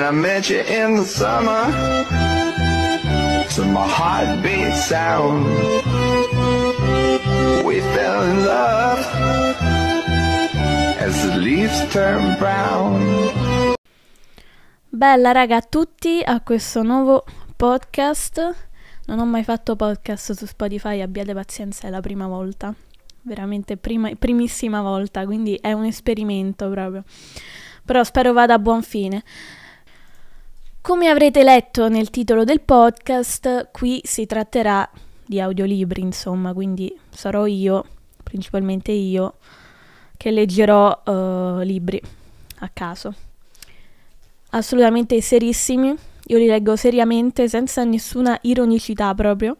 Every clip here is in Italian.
And I met you in the summer To my heartbeat sound We fell in love As the leaves turn brown Bella raga a tutti a questo nuovo podcast. Non ho mai fatto podcast su Spotify, abbiate pazienza, è la prima volta. Veramente prima, primissima volta, quindi è un esperimento proprio. Però spero vada a buon fine. Come avrete letto nel titolo del podcast, qui si tratterà di audiolibri, insomma, quindi sarò io, principalmente io, che leggerò uh, libri a caso assolutamente serissimi. Io li leggo seriamente, senza nessuna ironicità proprio.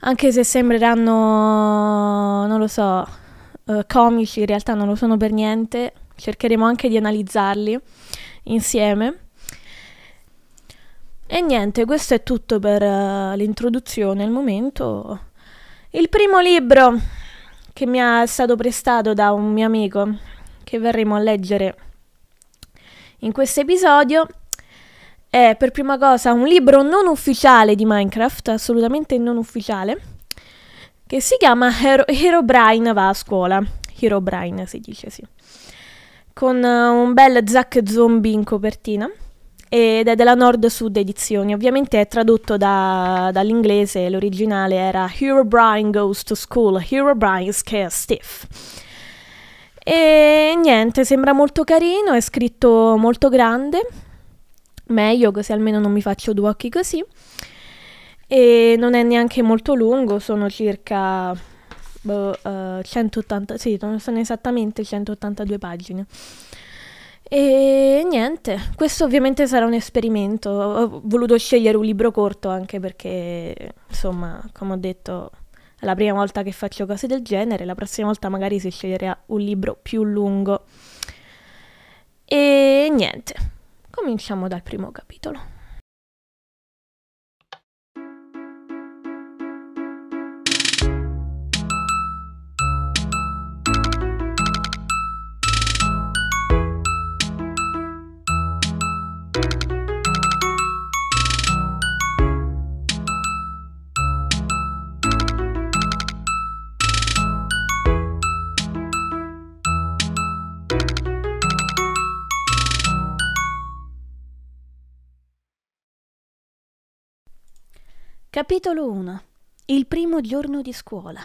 Anche se sembreranno, non lo so, uh, comici, in realtà non lo sono per niente. Cercheremo anche di analizzarli insieme. E niente, questo è tutto per uh, l'introduzione al momento. Il primo libro che mi è stato prestato da un mio amico, che verremo a leggere in questo episodio è per prima cosa un libro non ufficiale di Minecraft, assolutamente non ufficiale, che si chiama Hero, Herobrine va a scuola. Herobrine si dice sì. Con uh, un bel Zack zombie in copertina ed è della Nord Sud Edizioni. Ovviamente è tradotto da, dall'inglese, l'originale era Herobrine Goes to School, Herobrine Scare Stiff. E niente, sembra molto carino, è scritto molto grande, meglio così almeno non mi faccio due occhi così. E non è neanche molto lungo, sono circa boh, uh, 180, sì, sono esattamente 182 pagine. E niente, questo ovviamente sarà un esperimento. Ho voluto scegliere un libro corto anche perché, insomma, come ho detto, è la prima volta che faccio cose del genere, la prossima volta magari si sceglierà un libro più lungo. E niente, cominciamo dal primo capitolo. Capitolo 1 Il primo giorno di scuola.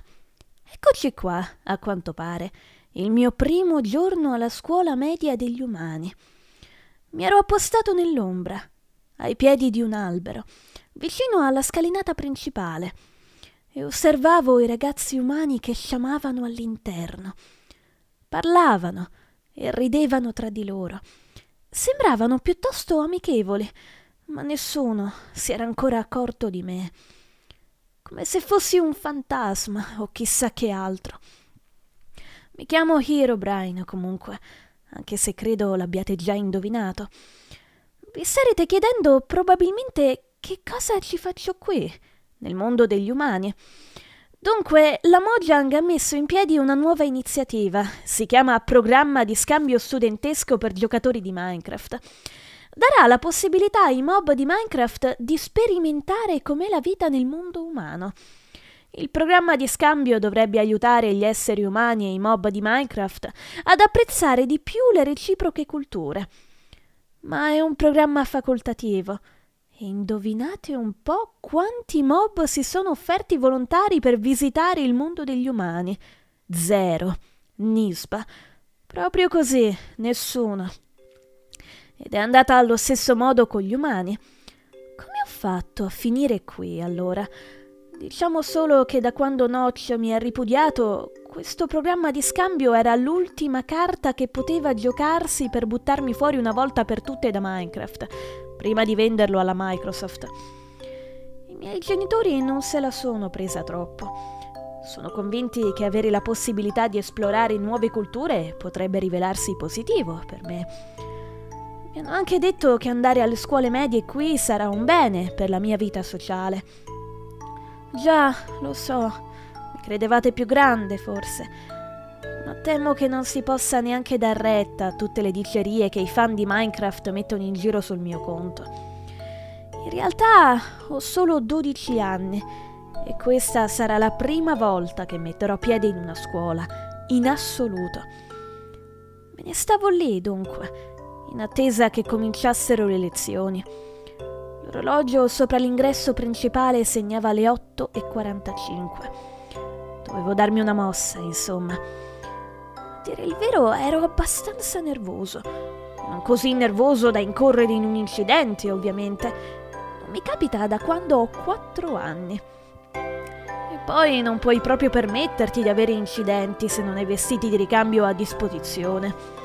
Eccoci qua, a quanto pare, il mio primo giorno alla scuola media degli umani. Mi ero appostato nell'ombra, ai piedi di un albero, vicino alla scalinata principale, e osservavo i ragazzi umani che sciamavano all'interno. Parlavano e ridevano tra di loro. Sembravano piuttosto amichevoli ma nessuno si era ancora accorto di me, come se fossi un fantasma o chissà che altro. Mi chiamo Herobrine comunque, anche se credo l'abbiate già indovinato. Vi starete chiedendo probabilmente che cosa ci faccio qui, nel mondo degli umani. Dunque, la Mojang ha messo in piedi una nuova iniziativa, si chiama Programma di scambio studentesco per giocatori di Minecraft darà la possibilità ai mob di Minecraft di sperimentare com'è la vita nel mondo umano. Il programma di scambio dovrebbe aiutare gli esseri umani e i mob di Minecraft ad apprezzare di più le reciproche culture. Ma è un programma facoltativo. E indovinate un po' quanti mob si sono offerti volontari per visitare il mondo degli umani? Zero. Nisba. Proprio così, nessuno ed è andata allo stesso modo con gli umani. Come ho fatto a finire qui allora? Diciamo solo che da quando Notch mi ha ripudiato, questo programma di scambio era l'ultima carta che poteva giocarsi per buttarmi fuori una volta per tutte da Minecraft, prima di venderlo alla Microsoft. I miei genitori non se la sono presa troppo. Sono convinti che avere la possibilità di esplorare nuove culture potrebbe rivelarsi positivo per me. Mi hanno anche detto che andare alle scuole medie qui sarà un bene per la mia vita sociale. Già, lo so, mi credevate più grande forse, ma temo che non si possa neanche dar retta a tutte le dicerie che i fan di Minecraft mettono in giro sul mio conto. In realtà ho solo 12 anni e questa sarà la prima volta che metterò piede in una scuola, in assoluto. Me ne stavo lì dunque, in attesa che cominciassero le lezioni. L'orologio sopra l'ingresso principale segnava le 8.45. Dovevo darmi una mossa, insomma. A dire il vero, ero abbastanza nervoso. Non così nervoso da incorrere in un incidente, ovviamente. Non mi capita da quando ho 4 anni. E poi non puoi proprio permetterti di avere incidenti se non hai vestiti di ricambio a disposizione.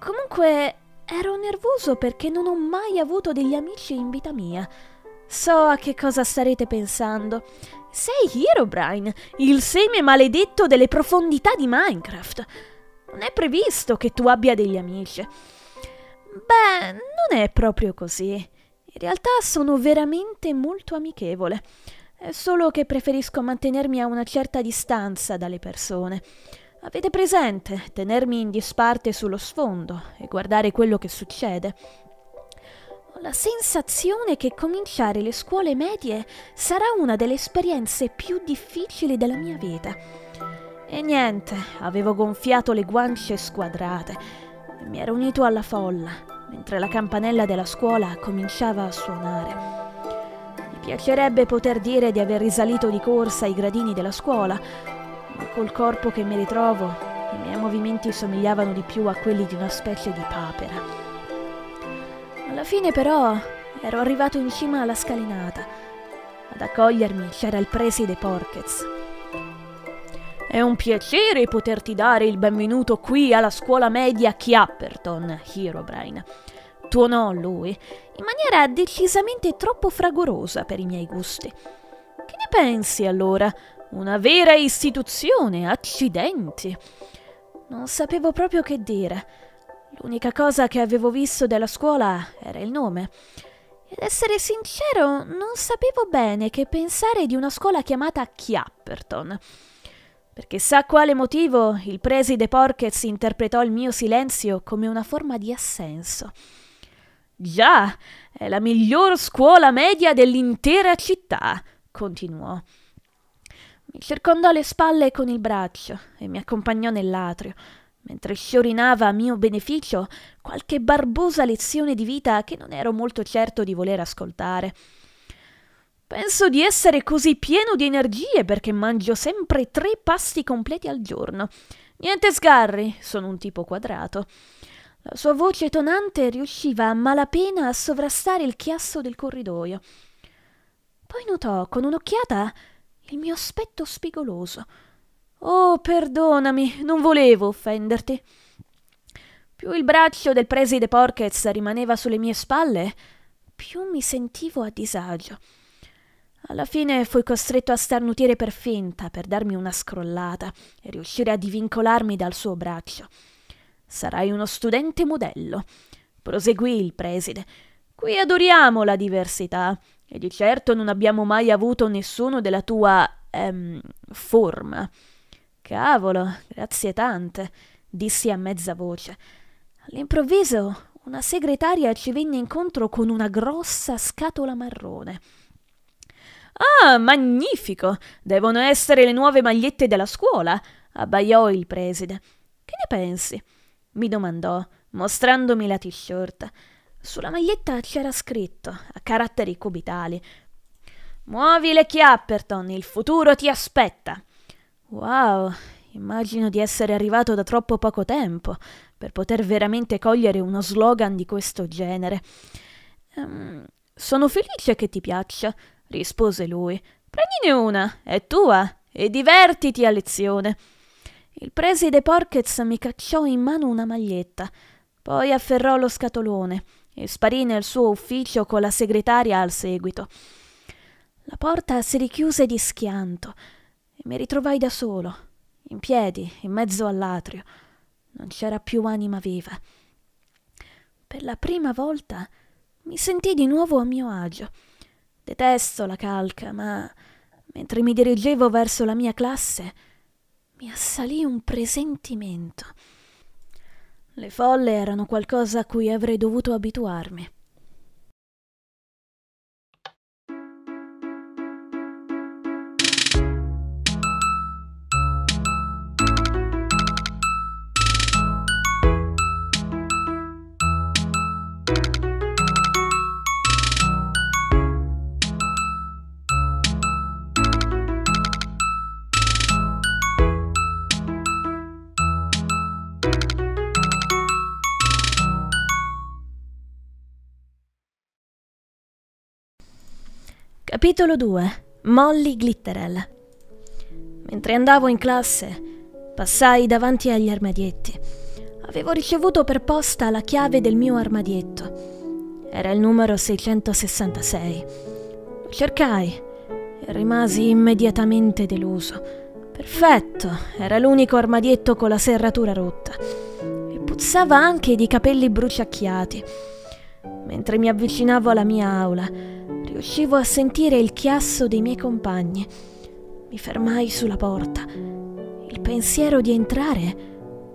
Comunque ero nervoso perché non ho mai avuto degli amici in vita mia. So a che cosa starete pensando. Sei Herobrine, il seme maledetto delle profondità di Minecraft. Non è previsto che tu abbia degli amici. Beh, non è proprio così. In realtà sono veramente molto amichevole. È solo che preferisco mantenermi a una certa distanza dalle persone. Avete presente tenermi in disparte sullo sfondo e guardare quello che succede? Ho la sensazione che cominciare le scuole medie sarà una delle esperienze più difficili della mia vita. E niente, avevo gonfiato le guance squadrate e mi ero unito alla folla mentre la campanella della scuola cominciava a suonare. Mi piacerebbe poter dire di aver risalito di corsa i gradini della scuola, col corpo che mi ritrovo, i miei movimenti somigliavano di più a quelli di una specie di papera. Alla fine però ero arrivato in cima alla scalinata. Ad accogliermi c'era il preside Porkets. È un piacere poterti dare il benvenuto qui alla scuola media Chiapperton, Herobrine. Tuonò lui, in maniera decisamente troppo fragorosa per i miei gusti. Che ne pensi allora? Una vera istituzione, accidenti. Non sapevo proprio che dire. L'unica cosa che avevo visto della scuola era il nome. Ed essere sincero, non sapevo bene che pensare di una scuola chiamata Chiapperton. Per chissà quale motivo il preside Porkets interpretò il mio silenzio come una forma di assenso. Già, è la miglior scuola media dell'intera città, continuò. Mi circondò le spalle con il braccio e mi accompagnò nell'atrio, mentre sciorinava a mio beneficio qualche barbosa lezione di vita che non ero molto certo di voler ascoltare. Penso di essere così pieno di energie perché mangio sempre tre pasti completi al giorno. Niente sgarri, sono un tipo quadrato. La sua voce tonante riusciva a malapena a sovrastare il chiasso del corridoio. Poi notò con un'occhiata il mio aspetto spigoloso. Oh, perdonami, non volevo offenderti. Più il braccio del preside Porkets rimaneva sulle mie spalle, più mi sentivo a disagio. Alla fine fui costretto a starnutire per finta per darmi una scrollata e riuscire a divincolarmi dal suo braccio. Sarai uno studente modello, proseguì il preside. Qui adoriamo la diversità e di certo non abbiamo mai avuto nessuno della tua ehm, forma. Cavolo, grazie tante, dissi a mezza voce. All'improvviso una segretaria ci venne incontro con una grossa scatola marrone. Ah, magnifico! Devono essere le nuove magliette della scuola, abbaiò il preside. Che ne pensi? mi domandò, mostrandomi la t-shirt. Sulla maglietta c'era scritto, a caratteri cubitali, Muovi le Chiapperton, il futuro ti aspetta. Wow, immagino di essere arrivato da troppo poco tempo per poter veramente cogliere uno slogan di questo genere. Um, sono felice che ti piaccia, rispose lui. Prendine una, è tua, e divertiti a lezione. Il preside Porkets mi cacciò in mano una maglietta, poi afferrò lo scatolone e sparì nel suo ufficio con la segretaria al seguito. La porta si richiuse di schianto e mi ritrovai da solo, in piedi, in mezzo all'atrio. Non c'era più anima viva. Per la prima volta mi sentii di nuovo a mio agio. Detesto la calca, ma mentre mi dirigevo verso la mia classe mi assalì un presentimento. Le folle erano qualcosa a cui avrei dovuto abituarmi. Capitolo 2 Molly Glitterell Mentre andavo in classe, passai davanti agli armadietti. Avevo ricevuto per posta la chiave del mio armadietto. Era il numero 666. Lo cercai e rimasi immediatamente deluso. Perfetto, era l'unico armadietto con la serratura rotta. E puzzava anche di capelli bruciacchiati. Mentre mi avvicinavo alla mia aula, riuscivo a sentire il chiasso dei miei compagni. Mi fermai sulla porta. Il pensiero di entrare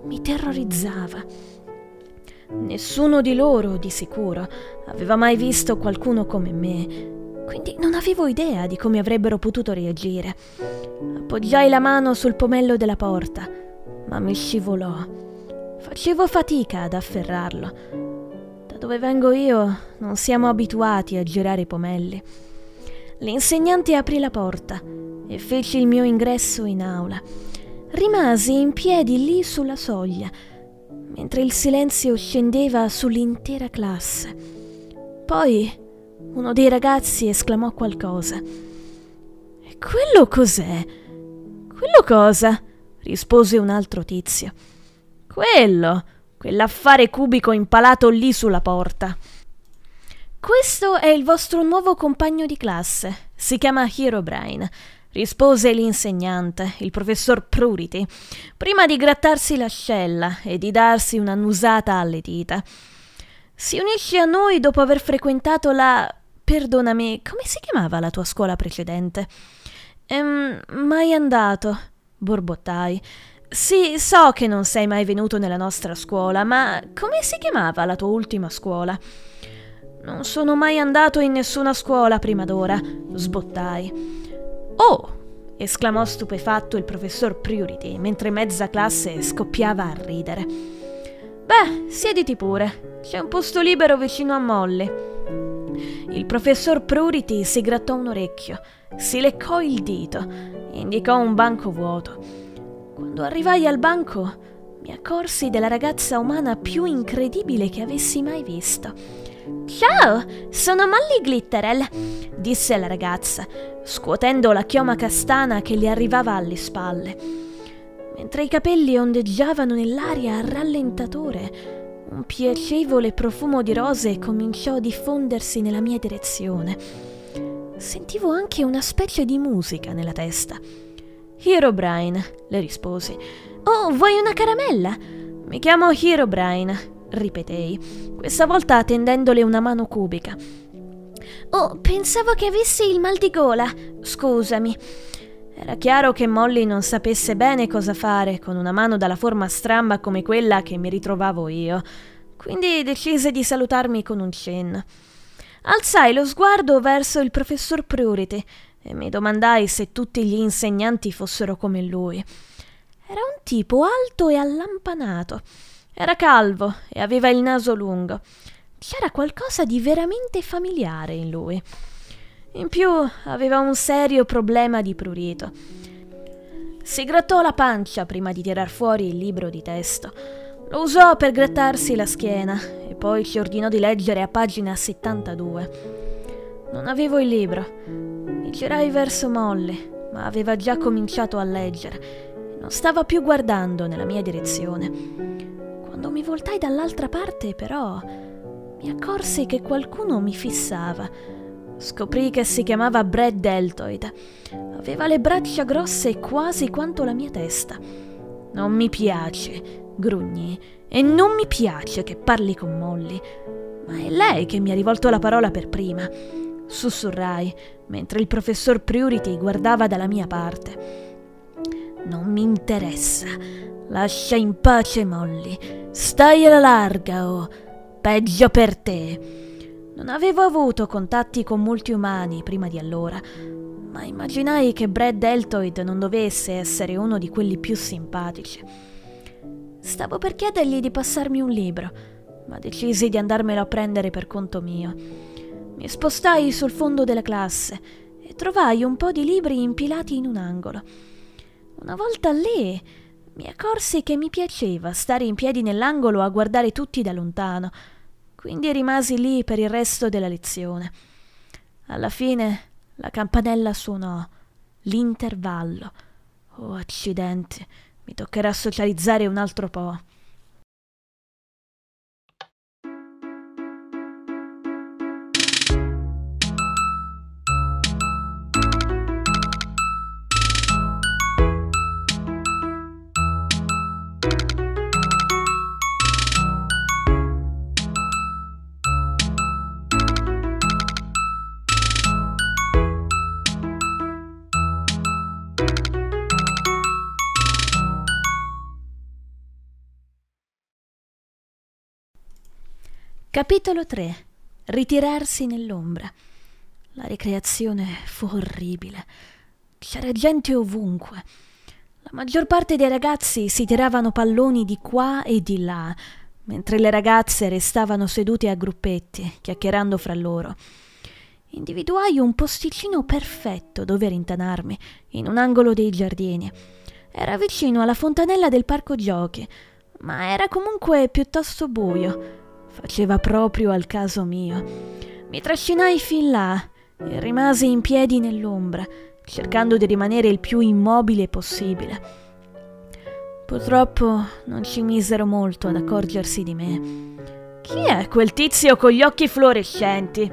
mi terrorizzava. Nessuno di loro, di sicuro, aveva mai visto qualcuno come me, quindi non avevo idea di come avrebbero potuto reagire. Appoggiai la mano sul pomello della porta, ma mi scivolò. Facevo fatica ad afferrarlo dove vengo io non siamo abituati a girare pomelli. L'insegnante aprì la porta e fece il mio ingresso in aula. Rimasi in piedi lì sulla soglia, mentre il silenzio scendeva sull'intera classe. Poi uno dei ragazzi esclamò qualcosa. E quello cos'è? Quello cosa? rispose un altro tizio. Quello, quell'affare cubico impalato lì sulla porta. Questo è il vostro nuovo compagno di classe. Si chiama Herobrine, rispose l'insegnante, il professor Prurity, prima di grattarsi l'ascella e di darsi un'annusata alle dita. Si unisce a noi dopo aver frequentato la... Perdonami, come si chiamava la tua scuola precedente? Ehm, mai andato, borbottai. Sì, so che non sei mai venuto nella nostra scuola, ma come si chiamava la tua ultima scuola? Non sono mai andato in nessuna scuola prima d'ora, sbottai. Oh! esclamò stupefatto il professor Purity mentre mezza classe scoppiava a ridere. Beh, siediti pure. C'è un posto libero vicino a Molly. Il professor Prurity si grattò un orecchio, si leccò il dito, indicò un banco vuoto. Quando arrivai al banco, mi accorsi della ragazza umana più incredibile che avessi mai visto. Ciao, sono Molly Glitterell, disse la ragazza, scuotendo la chioma castana che le arrivava alle spalle. Mentre i capelli ondeggiavano nell'aria a rallentatore, un piacevole profumo di rose cominciò a diffondersi nella mia direzione. Sentivo anche una specie di musica nella testa. Herobrine, le risposi. Oh, vuoi una caramella? Mi chiamo Herobrine, ripetei, questa volta tendendole una mano cubica. Oh, pensavo che avessi il mal di gola. Scusami. Era chiaro che Molly non sapesse bene cosa fare con una mano dalla forma stramba come quella che mi ritrovavo io, quindi decise di salutarmi con un cenno. Alzai lo sguardo verso il professor Purity e mi domandai se tutti gli insegnanti fossero come lui. Era un tipo alto e allampanato. Era calvo e aveva il naso lungo. C'era qualcosa di veramente familiare in lui. In più aveva un serio problema di prurito. Si grattò la pancia prima di tirar fuori il libro di testo. Lo usò per grattarsi la schiena e poi ci ordinò di leggere a pagina 72. Non avevo il libro girai verso Molly, ma aveva già cominciato a leggere. Non stava più guardando nella mia direzione. Quando mi voltai dall'altra parte, però, mi accorsi che qualcuno mi fissava. Scoprì che si chiamava Brad Deltoid. Aveva le braccia grosse quasi quanto la mia testa. Non mi piace, grugnì, e non mi piace che parli con Molly. Ma è lei che mi ha rivolto la parola per prima. Sussurrai, mentre il professor Priority guardava dalla mia parte. Non mi interessa. Lascia in pace Molly. Stai alla larga o peggio per te. Non avevo avuto contatti con molti umani prima di allora, ma immaginai che Brad Deltoid non dovesse essere uno di quelli più simpatici. Stavo per chiedergli di passarmi un libro, ma decisi di andarmelo a prendere per conto mio. Mi spostai sul fondo della classe e trovai un po' di libri impilati in un angolo. Una volta lì mi accorsi che mi piaceva stare in piedi nell'angolo a guardare tutti da lontano, quindi rimasi lì per il resto della lezione. Alla fine la campanella suonò. L'intervallo. Oh, accidenti, mi toccherà socializzare un altro po'. Capitolo 3 Ritirarsi nell'ombra. La ricreazione fu orribile. C'era gente ovunque. La maggior parte dei ragazzi si tiravano palloni di qua e di là, mentre le ragazze restavano sedute a gruppetti, chiacchierando fra loro. Individuai un posticino perfetto dove rintanarmi, in un angolo dei giardini. Era vicino alla fontanella del parco giochi, ma era comunque piuttosto buio Faceva proprio al caso mio. Mi trascinai fin là e rimasi in piedi nell'ombra, cercando di rimanere il più immobile possibile. Purtroppo non ci misero molto ad accorgersi di me. Chi è quel tizio con gli occhi fluorescenti?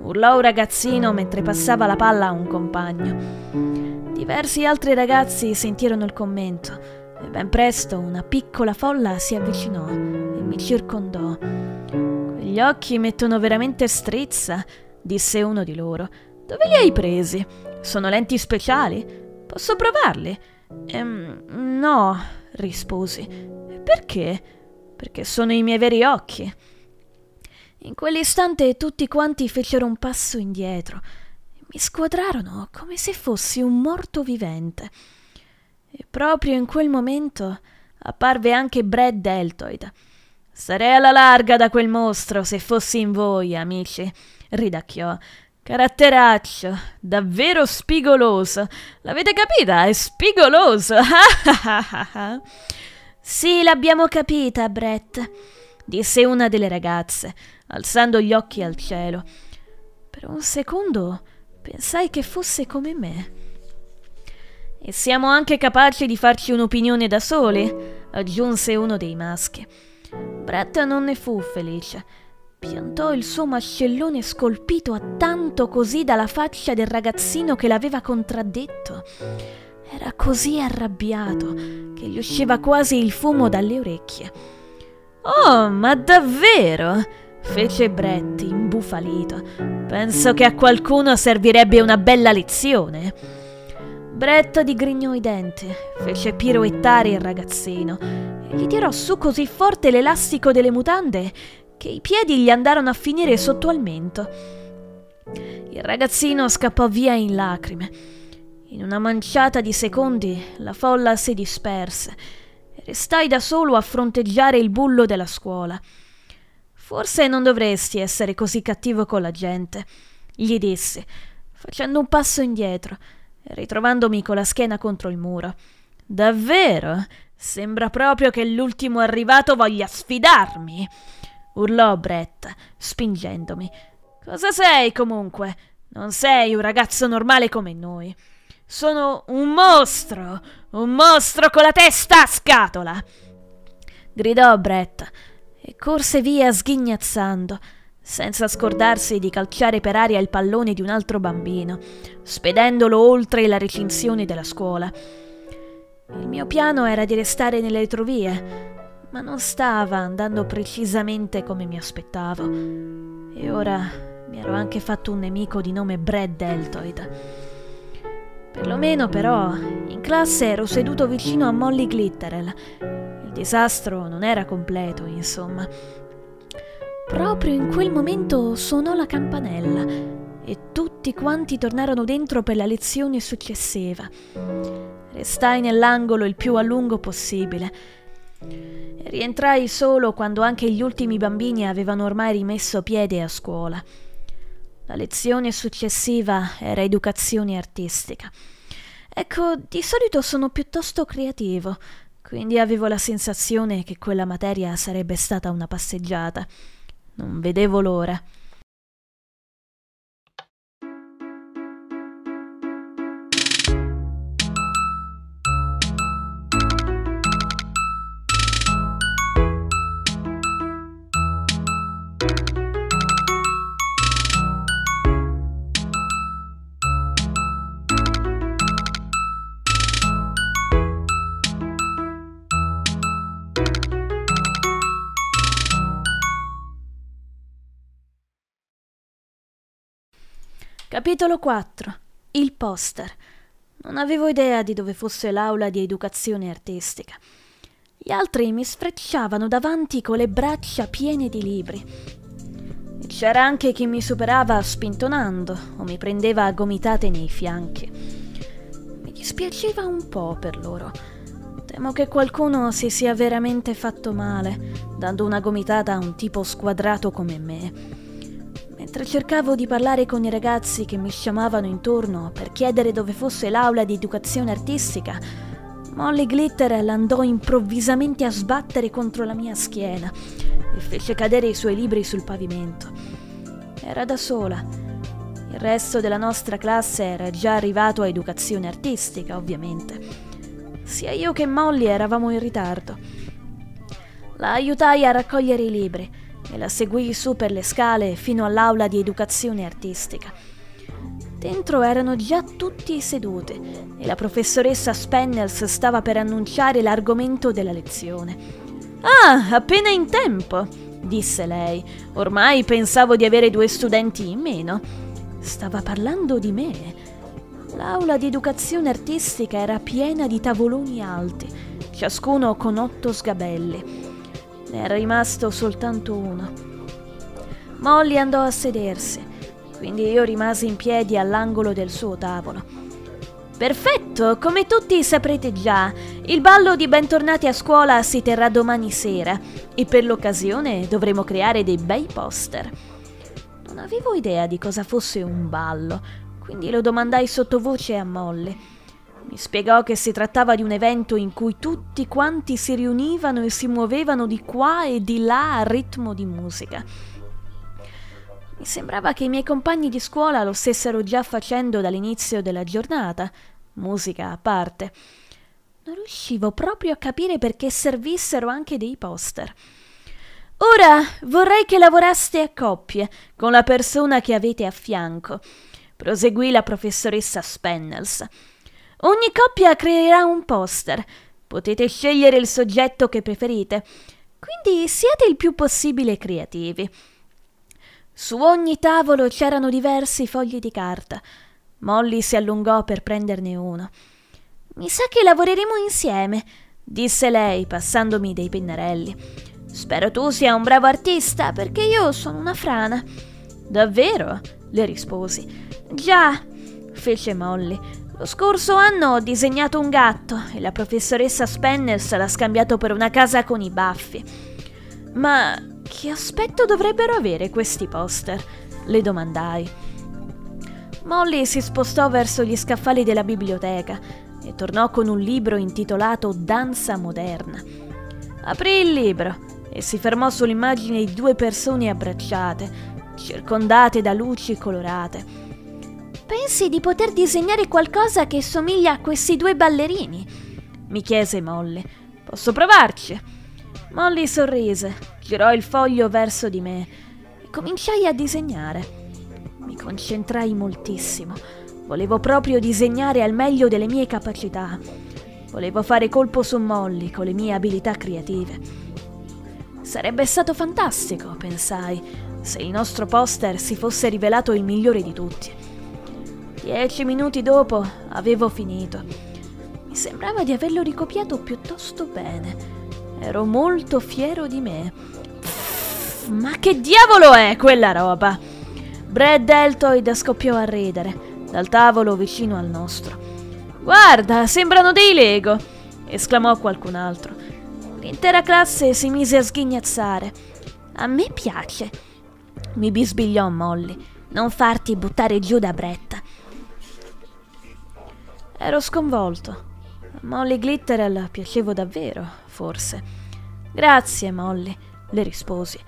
urlò un ragazzino mentre passava la palla a un compagno. Diversi altri ragazzi sentirono il commento e ben presto una piccola folla si avvicinò e mi circondò. Gli occhi mettono veramente strizza, disse uno di loro. Dove li hai presi? Sono lenti speciali? Posso provarli? Ehm, no, risposi. Perché? Perché sono i miei veri occhi. In quell'istante tutti quanti fecero un passo indietro mi squadrarono come se fossi un morto vivente. E proprio in quel momento apparve anche Brad Deltoid Sarei alla larga da quel mostro se fossi in voi, amici, ridacchiò. Caratteraccio, davvero spigoloso. L'avete capita? È spigoloso. sì, l'abbiamo capita, Brett, disse una delle ragazze, alzando gli occhi al cielo. Per un secondo pensai che fosse come me. E siamo anche capaci di farci un'opinione da soli, aggiunse uno dei maschi. Brett non ne fu felice. Piantò il suo mascellone scolpito a tanto così dalla faccia del ragazzino che l'aveva contraddetto. Era così arrabbiato che gli usciva quasi il fumo dalle orecchie. Oh, ma davvero? fece Brett imbufalito. Penso che a qualcuno servirebbe una bella lezione. Brett digrignò i denti, fece piroettare il ragazzino gli tirò su così forte l'elastico delle mutande che i piedi gli andarono a finire sotto al mento. Il ragazzino scappò via in lacrime. In una manciata di secondi la folla si disperse e restai da solo a fronteggiare il bullo della scuola. Forse non dovresti essere così cattivo con la gente, gli dissi, facendo un passo indietro e ritrovandomi con la schiena contro il muro. Davvero? Sembra proprio che l'ultimo arrivato voglia sfidarmi, urlò Brett, spingendomi. Cosa sei comunque? Non sei un ragazzo normale come noi. Sono un mostro, un mostro con la testa a scatola. Gridò Brett e corse via sghignazzando, senza scordarsi di calciare per aria il pallone di un altro bambino, spedendolo oltre la recinzione della scuola. Il mio piano era di restare nelle retrovie, ma non stava andando precisamente come mi aspettavo. E ora mi ero anche fatto un nemico di nome Brad Deltoid. Perlomeno però in classe ero seduto vicino a Molly Glitterell. Il disastro non era completo, insomma. Proprio in quel momento suonò la campanella e tutti quanti tornarono dentro per la lezione successiva. Restai nell'angolo il più a lungo possibile. Rientrai solo quando anche gli ultimi bambini avevano ormai rimesso piede a scuola. La lezione successiva era educazione artistica. Ecco, di solito sono piuttosto creativo, quindi avevo la sensazione che quella materia sarebbe stata una passeggiata. Non vedevo l'ora. Capitolo 4 Il poster. Non avevo idea di dove fosse l'aula di educazione artistica. Gli altri mi sfrecciavano davanti con le braccia piene di libri. E c'era anche chi mi superava spintonando o mi prendeva a gomitate nei fianchi. Mi dispiaceva un po' per loro. Temo che qualcuno si sia veramente fatto male, dando una gomitata a un tipo squadrato come me. Mentre cercavo di parlare con i ragazzi che mi sciamavano intorno per chiedere dove fosse l'aula di educazione artistica, Molly Glitter andò improvvisamente a sbattere contro la mia schiena e fece cadere i suoi libri sul pavimento. Era da sola. Il resto della nostra classe era già arrivato a educazione artistica, ovviamente. Sia io che Molly eravamo in ritardo. La aiutai a raccogliere i libri e la seguii su per le scale fino all'aula di educazione artistica. Dentro erano già tutti seduti e la professoressa Spennels stava per annunciare l'argomento della lezione. Ah, appena in tempo, disse lei. Ormai pensavo di avere due studenti in meno. Stava parlando di me. L'aula di educazione artistica era piena di tavoloni alti, ciascuno con otto sgabelli. Ne era rimasto soltanto uno. Molly andò a sedersi, quindi io rimasi in piedi all'angolo del suo tavolo. Perfetto, come tutti saprete già, il ballo di bentornati a scuola si terrà domani sera e per l'occasione dovremo creare dei bei poster. Non avevo idea di cosa fosse un ballo, quindi lo domandai sottovoce a Molly. Mi spiegò che si trattava di un evento in cui tutti quanti si riunivano e si muovevano di qua e di là a ritmo di musica. Mi sembrava che i miei compagni di scuola lo stessero già facendo dall'inizio della giornata, musica a parte. Non riuscivo proprio a capire perché servissero anche dei poster. Ora vorrei che lavoraste a coppie con la persona che avete a fianco, proseguì la professoressa Spennels. Ogni coppia creerà un poster. Potete scegliere il soggetto che preferite. Quindi siate il più possibile creativi. Su ogni tavolo c'erano diversi fogli di carta. Molly si allungò per prenderne uno. Mi sa che lavoreremo insieme, disse lei, passandomi dei pennarelli. Spero tu sia un bravo artista, perché io sono una frana. Davvero? le risposi. Già, fece Molly. Lo scorso anno ho disegnato un gatto e la professoressa Spenners l'ha scambiato per una casa con i baffi. Ma che aspetto dovrebbero avere questi poster? Le domandai. Molly si spostò verso gli scaffali della biblioteca e tornò con un libro intitolato Danza moderna. Aprì il libro e si fermò sull'immagine di due persone abbracciate, circondate da luci colorate. Pensi di poter disegnare qualcosa che somiglia a questi due ballerini? mi chiese Molly. Posso provarci? Molly sorrise, girò il foglio verso di me e cominciai a disegnare. Mi concentrai moltissimo. Volevo proprio disegnare al meglio delle mie capacità. Volevo fare colpo su Molly con le mie abilità creative. Sarebbe stato fantastico, pensai, se il nostro poster si fosse rivelato il migliore di tutti. Dieci minuti dopo avevo finito. Mi sembrava di averlo ricopiato piuttosto bene. Ero molto fiero di me. Ma che diavolo è quella roba? Brad Deltoid scoppiò a ridere dal tavolo vicino al nostro. Guarda, sembrano dei Lego! esclamò qualcun altro. L'intera classe si mise a sghignazzare. A me piace, mi bisbigliò Molly. Non farti buttare giù da Bretta. Ero sconvolto. Molly Glitterell piacevo davvero, forse. Grazie, Molly, le risposi.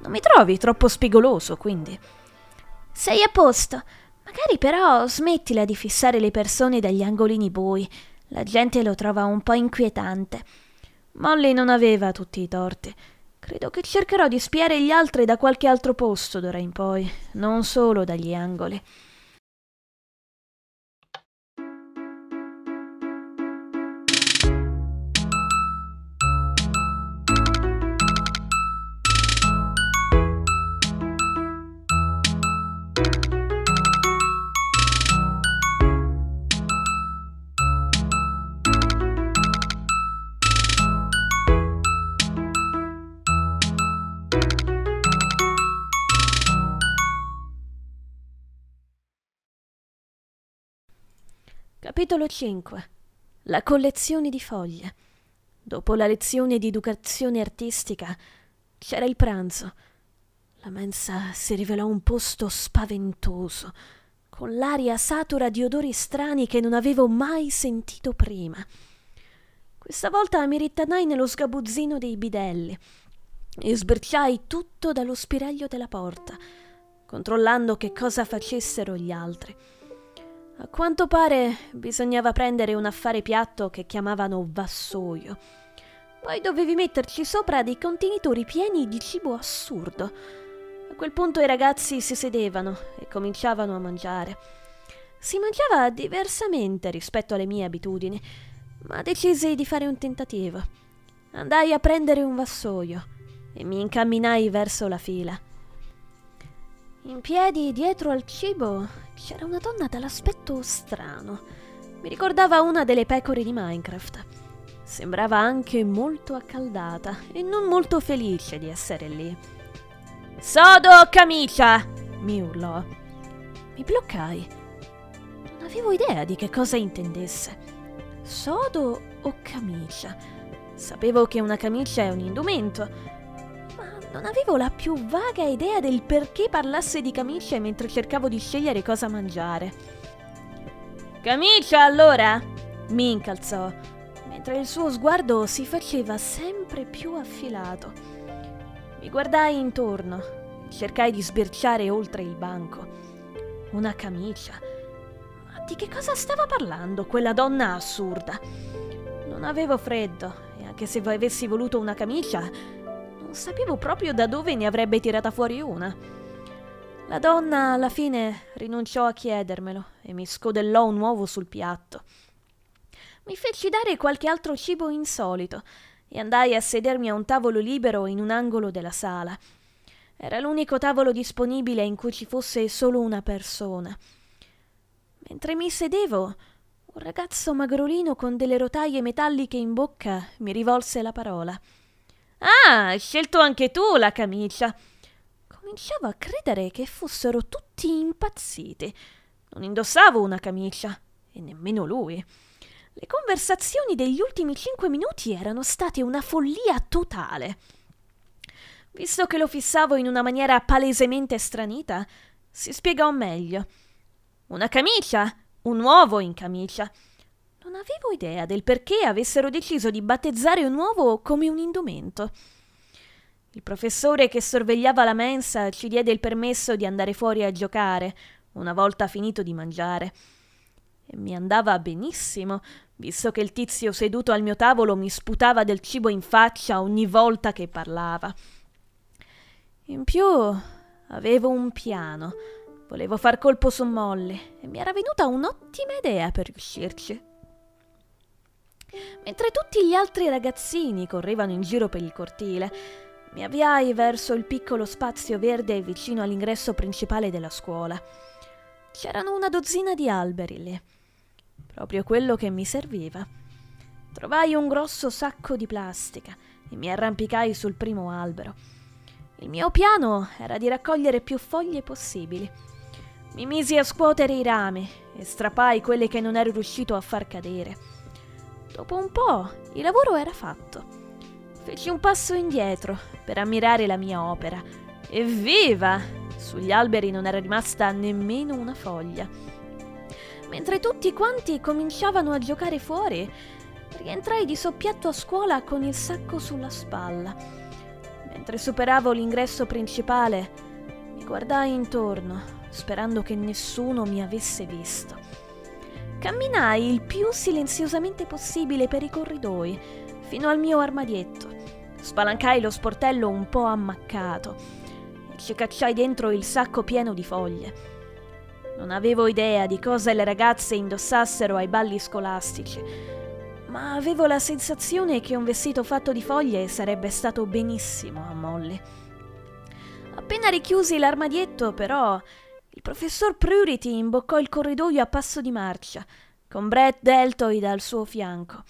Non mi trovi troppo spigoloso, quindi. Sei a posto. Magari però smettila di fissare le persone dagli angolini bui. La gente lo trova un po' inquietante. Molly non aveva tutti i torti. Credo che cercherò di spiare gli altri da qualche altro posto d'ora in poi, non solo dagli angoli. Capitolo 5 La collezione di foglie. Dopo la lezione di educazione artistica c'era il pranzo. La mensa si rivelò un posto spaventoso, con l'aria satura di odori strani che non avevo mai sentito prima. Questa volta mi rittanai nello sgabuzzino dei bidelli e sbirciai tutto dallo spiraglio della porta, controllando che cosa facessero gli altri. A quanto pare bisognava prendere un affare piatto che chiamavano vassoio. Poi dovevi metterci sopra dei contenitori pieni di cibo assurdo. A quel punto i ragazzi si sedevano e cominciavano a mangiare. Si mangiava diversamente rispetto alle mie abitudini, ma decisi di fare un tentativo. Andai a prendere un vassoio e mi incamminai verso la fila. In piedi dietro al cibo c'era una donna dall'aspetto strano. Mi ricordava una delle pecore di Minecraft. Sembrava anche molto accaldata e non molto felice di essere lì. Sodo camicia! mi urlò. Mi bloccai. Non avevo idea di che cosa intendesse. Sodo o camicia? Sapevo che una camicia è un indumento, non avevo la più vaga idea del perché parlasse di camicie mentre cercavo di scegliere cosa mangiare. Camicia, allora? mi incalzò, mentre il suo sguardo si faceva sempre più affilato. Mi guardai intorno cercai di sbirciare oltre il banco. Una camicia. Ma di che cosa stava parlando quella donna assurda? Non avevo freddo e anche se avessi voluto una camicia, non sapevo proprio da dove ne avrebbe tirata fuori una. La donna alla fine rinunciò a chiedermelo e mi scodellò un uovo sul piatto. Mi feci dare qualche altro cibo insolito e andai a sedermi a un tavolo libero in un angolo della sala. Era l'unico tavolo disponibile in cui ci fosse solo una persona. Mentre mi sedevo, un ragazzo magrolino con delle rotaie metalliche in bocca mi rivolse la parola. Ah, hai scelto anche tu la camicia. Cominciavo a credere che fossero tutti impazziti. Non indossavo una camicia, e nemmeno lui. Le conversazioni degli ultimi cinque minuti erano state una follia totale. Visto che lo fissavo in una maniera palesemente stranita, si spiegò meglio. Una camicia, un uovo in camicia. Non avevo idea del perché avessero deciso di battezzare un uovo come un indumento. Il professore che sorvegliava la mensa ci diede il permesso di andare fuori a giocare una volta finito di mangiare. E mi andava benissimo, visto che il tizio seduto al mio tavolo mi sputava del cibo in faccia ogni volta che parlava. In più avevo un piano. Volevo far colpo su Molly e mi era venuta un'ottima idea per riuscirci. Mentre tutti gli altri ragazzini correvano in giro per il cortile, mi avviai verso il piccolo spazio verde vicino all'ingresso principale della scuola. C'erano una dozzina di alberi lì, proprio quello che mi serviva. Trovai un grosso sacco di plastica e mi arrampicai sul primo albero. Il mio piano era di raccogliere più foglie possibili. Mi misi a scuotere i rami e strappai quelle che non ero riuscito a far cadere. Dopo un po' il lavoro era fatto. Feci un passo indietro per ammirare la mia opera. Evviva! Sugli alberi non era rimasta nemmeno una foglia. Mentre tutti quanti cominciavano a giocare fuori, rientrai di soppiatto a scuola con il sacco sulla spalla. Mentre superavo l'ingresso principale, mi guardai intorno, sperando che nessuno mi avesse visto. Camminai il più silenziosamente possibile per i corridoi, fino al mio armadietto. Spalancai lo sportello un po' ammaccato e ci cacciai dentro il sacco pieno di foglie. Non avevo idea di cosa le ragazze indossassero ai balli scolastici, ma avevo la sensazione che un vestito fatto di foglie sarebbe stato benissimo a Molly. Appena richiusi l'armadietto, però, il professor Prurity imboccò il corridoio a passo di marcia, con Brett Deltoid al suo fianco.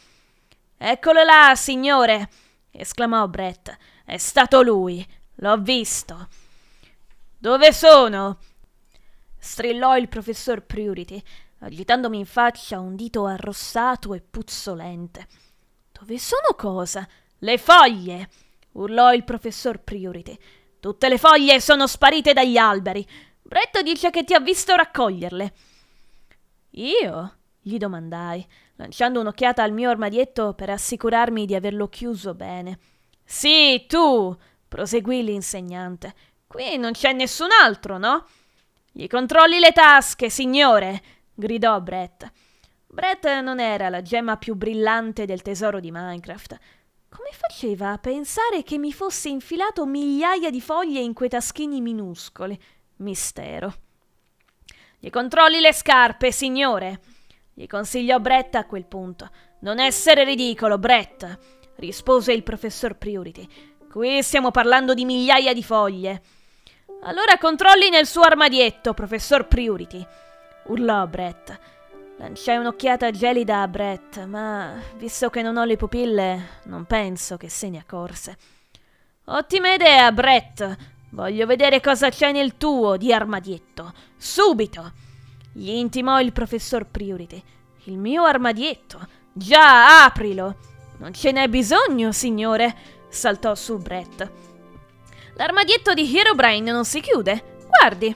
Eccolo là, signore! esclamò Brett. È stato lui. L'ho visto. Dove sono? strillò il professor Prurity, agitandomi in faccia un dito arrossato e puzzolente. Dove sono cosa? Le foglie! urlò il professor Priority. Tutte le foglie sono sparite dagli alberi. Brett dice che ti ha visto raccoglierle. Io? gli domandai, lanciando un'occhiata al mio armadietto per assicurarmi di averlo chiuso bene. Sì, tu, proseguì l'insegnante. Qui non c'è nessun altro, no? Gli controlli le tasche, signore, gridò Brett. Brett non era la gemma più brillante del tesoro di Minecraft. Come faceva a pensare che mi fosse infilato migliaia di foglie in quei taschini minuscoli? Mistero. Gli controlli le scarpe, signore, gli consigliò Brett a quel punto. Non essere ridicolo, Brett, rispose il professor Priority. Qui stiamo parlando di migliaia di foglie. Allora controlli nel suo armadietto, professor Priority urlò Brett. Lanciai un'occhiata gelida a Brett, ma visto che non ho le pupille, non penso che se ne accorse. Ottima idea, Brett. Voglio vedere cosa c'è nel tuo di armadietto. Subito! Gli intimò il professor Priority. Il mio armadietto. Già, aprilo! Non ce n'è bisogno, signore, saltò su Brett. L'armadietto di Herobrine non si chiude. Guardi.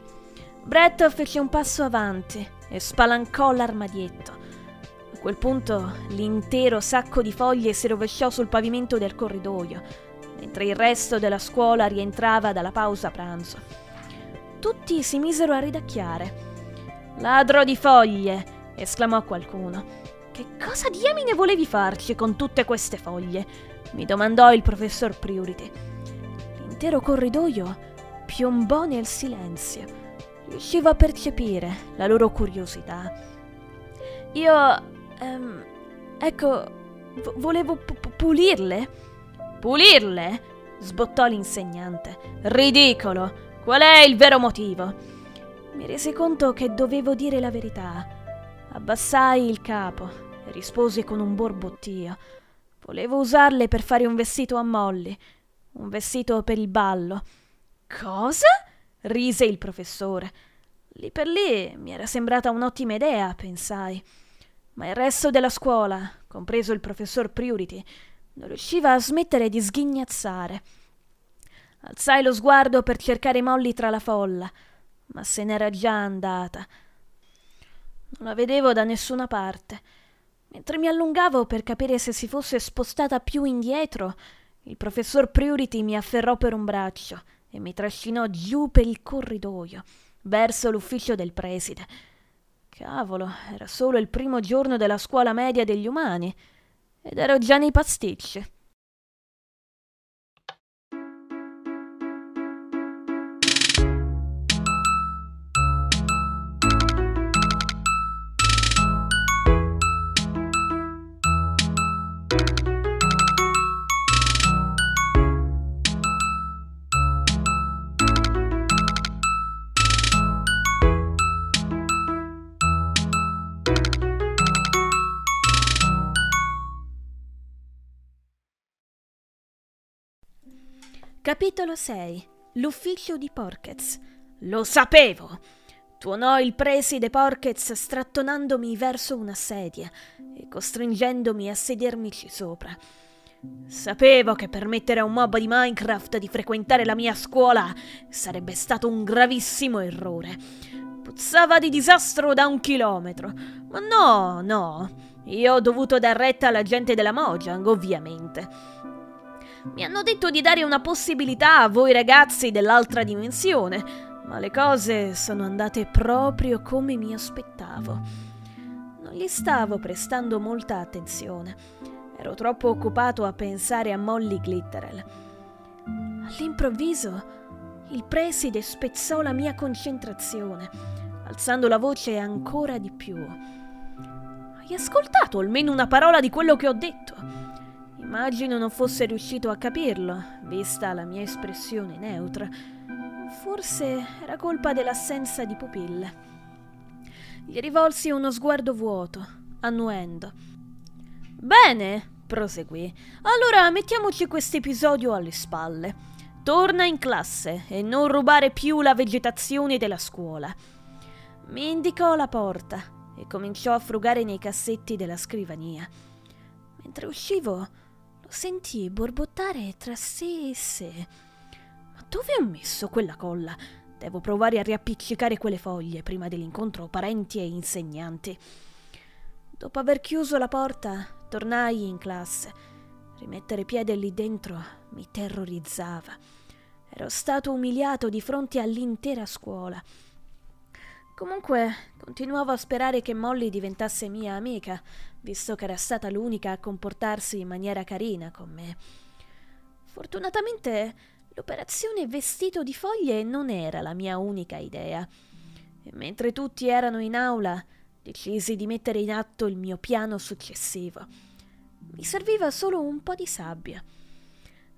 Brett fece un passo avanti e spalancò l'armadietto. A quel punto l'intero sacco di foglie si rovesciò sul pavimento del corridoio, mentre il resto della scuola rientrava dalla pausa pranzo. Tutti si misero a ridacchiare. Ladro di foglie! esclamò qualcuno. Che cosa diamine volevi farci con tutte queste foglie? mi domandò il professor Priority. L'intero corridoio piombò nel silenzio riuscivo a percepire la loro curiosità. Io... Ehm, ecco, volevo pu- pulirle. Pulirle? sbottò l'insegnante. Ridicolo! Qual è il vero motivo? Mi resi conto che dovevo dire la verità. Abbassai il capo e risposi con un borbottio. Volevo usarle per fare un vestito a Molly, un vestito per il ballo. Cosa? rise il professore. Lì per lì mi era sembrata un'ottima idea, pensai. Ma il resto della scuola, compreso il professor Priority, non riusciva a smettere di sghignazzare. Alzai lo sguardo per cercare Molly tra la folla, ma se n'era già andata. Non la vedevo da nessuna parte. Mentre mi allungavo per capire se si fosse spostata più indietro, il professor Priority mi afferrò per un braccio e mi trascinò giù per il corridoio, verso l'ufficio del preside. Cavolo, era solo il primo giorno della scuola media degli umani ed ero già nei pasticci. Capitolo 6 L'ufficio di Porkez. Lo sapevo! Tuonò il preside Porkez strattonandomi verso una sedia e costringendomi a sedermici sopra. Sapevo che permettere a un mob di Minecraft di frequentare la mia scuola sarebbe stato un gravissimo errore. Puzzava di disastro da un chilometro. Ma no, no. Io ho dovuto dar retta alla gente della Mojang, ovviamente. Mi hanno detto di dare una possibilità a voi ragazzi dell'altra dimensione, ma le cose sono andate proprio come mi aspettavo. Non gli stavo prestando molta attenzione. Ero troppo occupato a pensare a Molly Glitterel. All'improvviso il preside spezzò la mia concentrazione, alzando la voce ancora di più. Hai ascoltato almeno una parola di quello che ho detto? Immagino non fosse riuscito a capirlo, vista la mia espressione neutra. Forse era colpa dell'assenza di pupille. Gli rivolsi uno sguardo vuoto, annuendo. Bene, proseguì. Allora mettiamoci questo episodio alle spalle. Torna in classe e non rubare più la vegetazione della scuola. Mi indicò la porta e cominciò a frugare nei cassetti della scrivania. Mentre uscivo, lo sentii borbottare tra sé e sé. Ma dove ho messo quella colla? Devo provare a riappiccicare quelle foglie prima dell'incontro parenti e insegnanti. Dopo aver chiuso la porta, tornai in classe. Rimettere piede lì dentro mi terrorizzava. Ero stato umiliato di fronte all'intera scuola. Comunque, continuavo a sperare che Molly diventasse mia amica, visto che era stata l'unica a comportarsi in maniera carina con me. Fortunatamente, l'operazione vestito di foglie non era la mia unica idea. E mentre tutti erano in aula, decisi di mettere in atto il mio piano successivo. Mi serviva solo un po' di sabbia.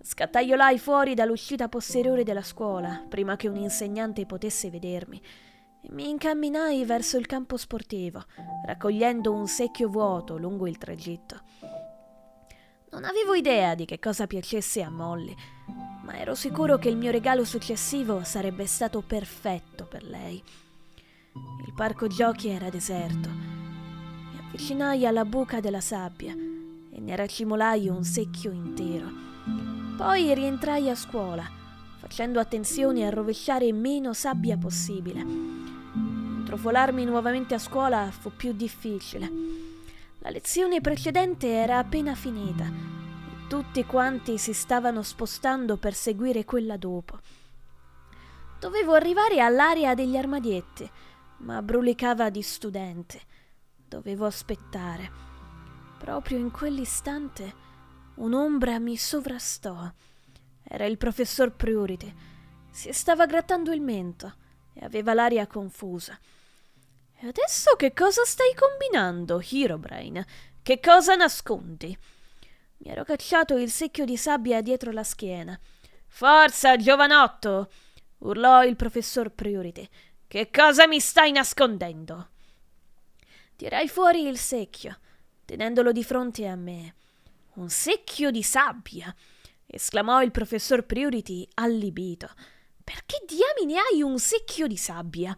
Scattaiolai fuori dall'uscita posteriore della scuola, prima che un insegnante potesse vedermi mi incamminai verso il campo sportivo, raccogliendo un secchio vuoto lungo il tragitto. Non avevo idea di che cosa piacesse a Molly, ma ero sicuro che il mio regalo successivo sarebbe stato perfetto per lei. Il parco giochi era deserto. Mi avvicinai alla buca della sabbia e ne racimolai un secchio intero. Poi rientrai a scuola, facendo attenzione a rovesciare meno sabbia possibile Trofolarmi nuovamente a scuola fu più difficile. La lezione precedente era appena finita e tutti quanti si stavano spostando per seguire quella dopo. Dovevo arrivare all'area degli armadietti, ma brulicava di studente. Dovevo aspettare. Proprio in quell'istante un'ombra mi sovrastò. Era il professor Priority. Si stava grattando il mento e aveva l'aria confusa. E adesso che cosa stai combinando, Herobrain? Che cosa nascondi? Mi ero cacciato il secchio di sabbia dietro la schiena. Forza, giovanotto! urlò il professor Priority. Che cosa mi stai nascondendo? Tirai fuori il secchio, tenendolo di fronte a me. Un secchio di sabbia! esclamò il professor Priority allibito. Perché diamine hai un secchio di sabbia?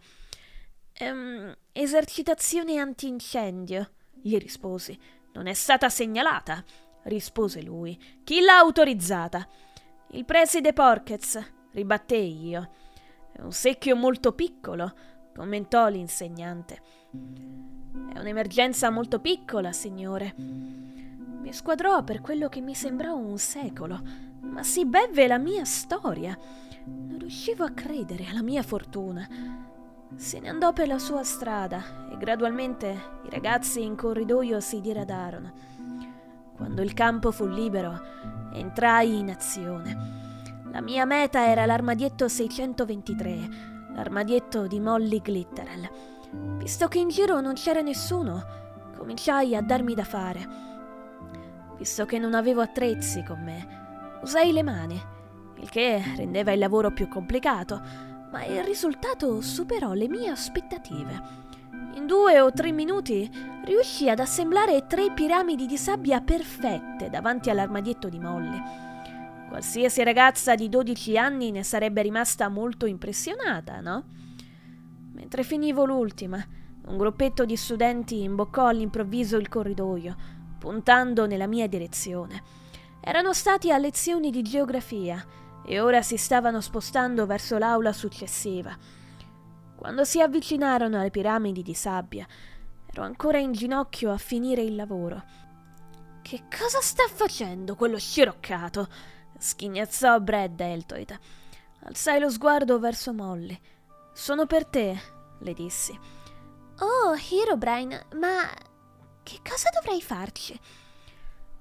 Ehm, esercitazione antincendio, gli risposi. Non è stata segnalata, rispose lui. Chi l'ha autorizzata? Il preside Porkez, ribattei io. È un secchio molto piccolo, commentò l'insegnante. È un'emergenza molto piccola, signore. Mi squadrò per quello che mi sembrò un secolo, ma si bevve la mia storia. Non riuscivo a credere alla mia fortuna. Se ne andò per la sua strada e gradualmente i ragazzi in corridoio si diradarono. Quando il campo fu libero, entrai in azione. La mia meta era l'armadietto 623, l'armadietto di Molly Glitterel. Visto che in giro non c'era nessuno, cominciai a darmi da fare. Visto che non avevo attrezzi con me, usai le mani il che rendeva il lavoro più complicato, ma il risultato superò le mie aspettative. In due o tre minuti riuscì ad assemblare tre piramidi di sabbia perfette davanti all'armadietto di Molly. Qualsiasi ragazza di 12 anni ne sarebbe rimasta molto impressionata, no? Mentre finivo l'ultima, un gruppetto di studenti imboccò all'improvviso il corridoio, puntando nella mia direzione. Erano stati a lezioni di geografia e ora si stavano spostando verso l'aula successiva. Quando si avvicinarono alle piramidi di sabbia, ero ancora in ginocchio a finire il lavoro. Che cosa sta facendo quello sciroccato? schignazzò Brad Deltoid. Alzai lo sguardo verso Molly. Sono per te, le dissi. Oh, Herobrine, ma che cosa dovrei farci?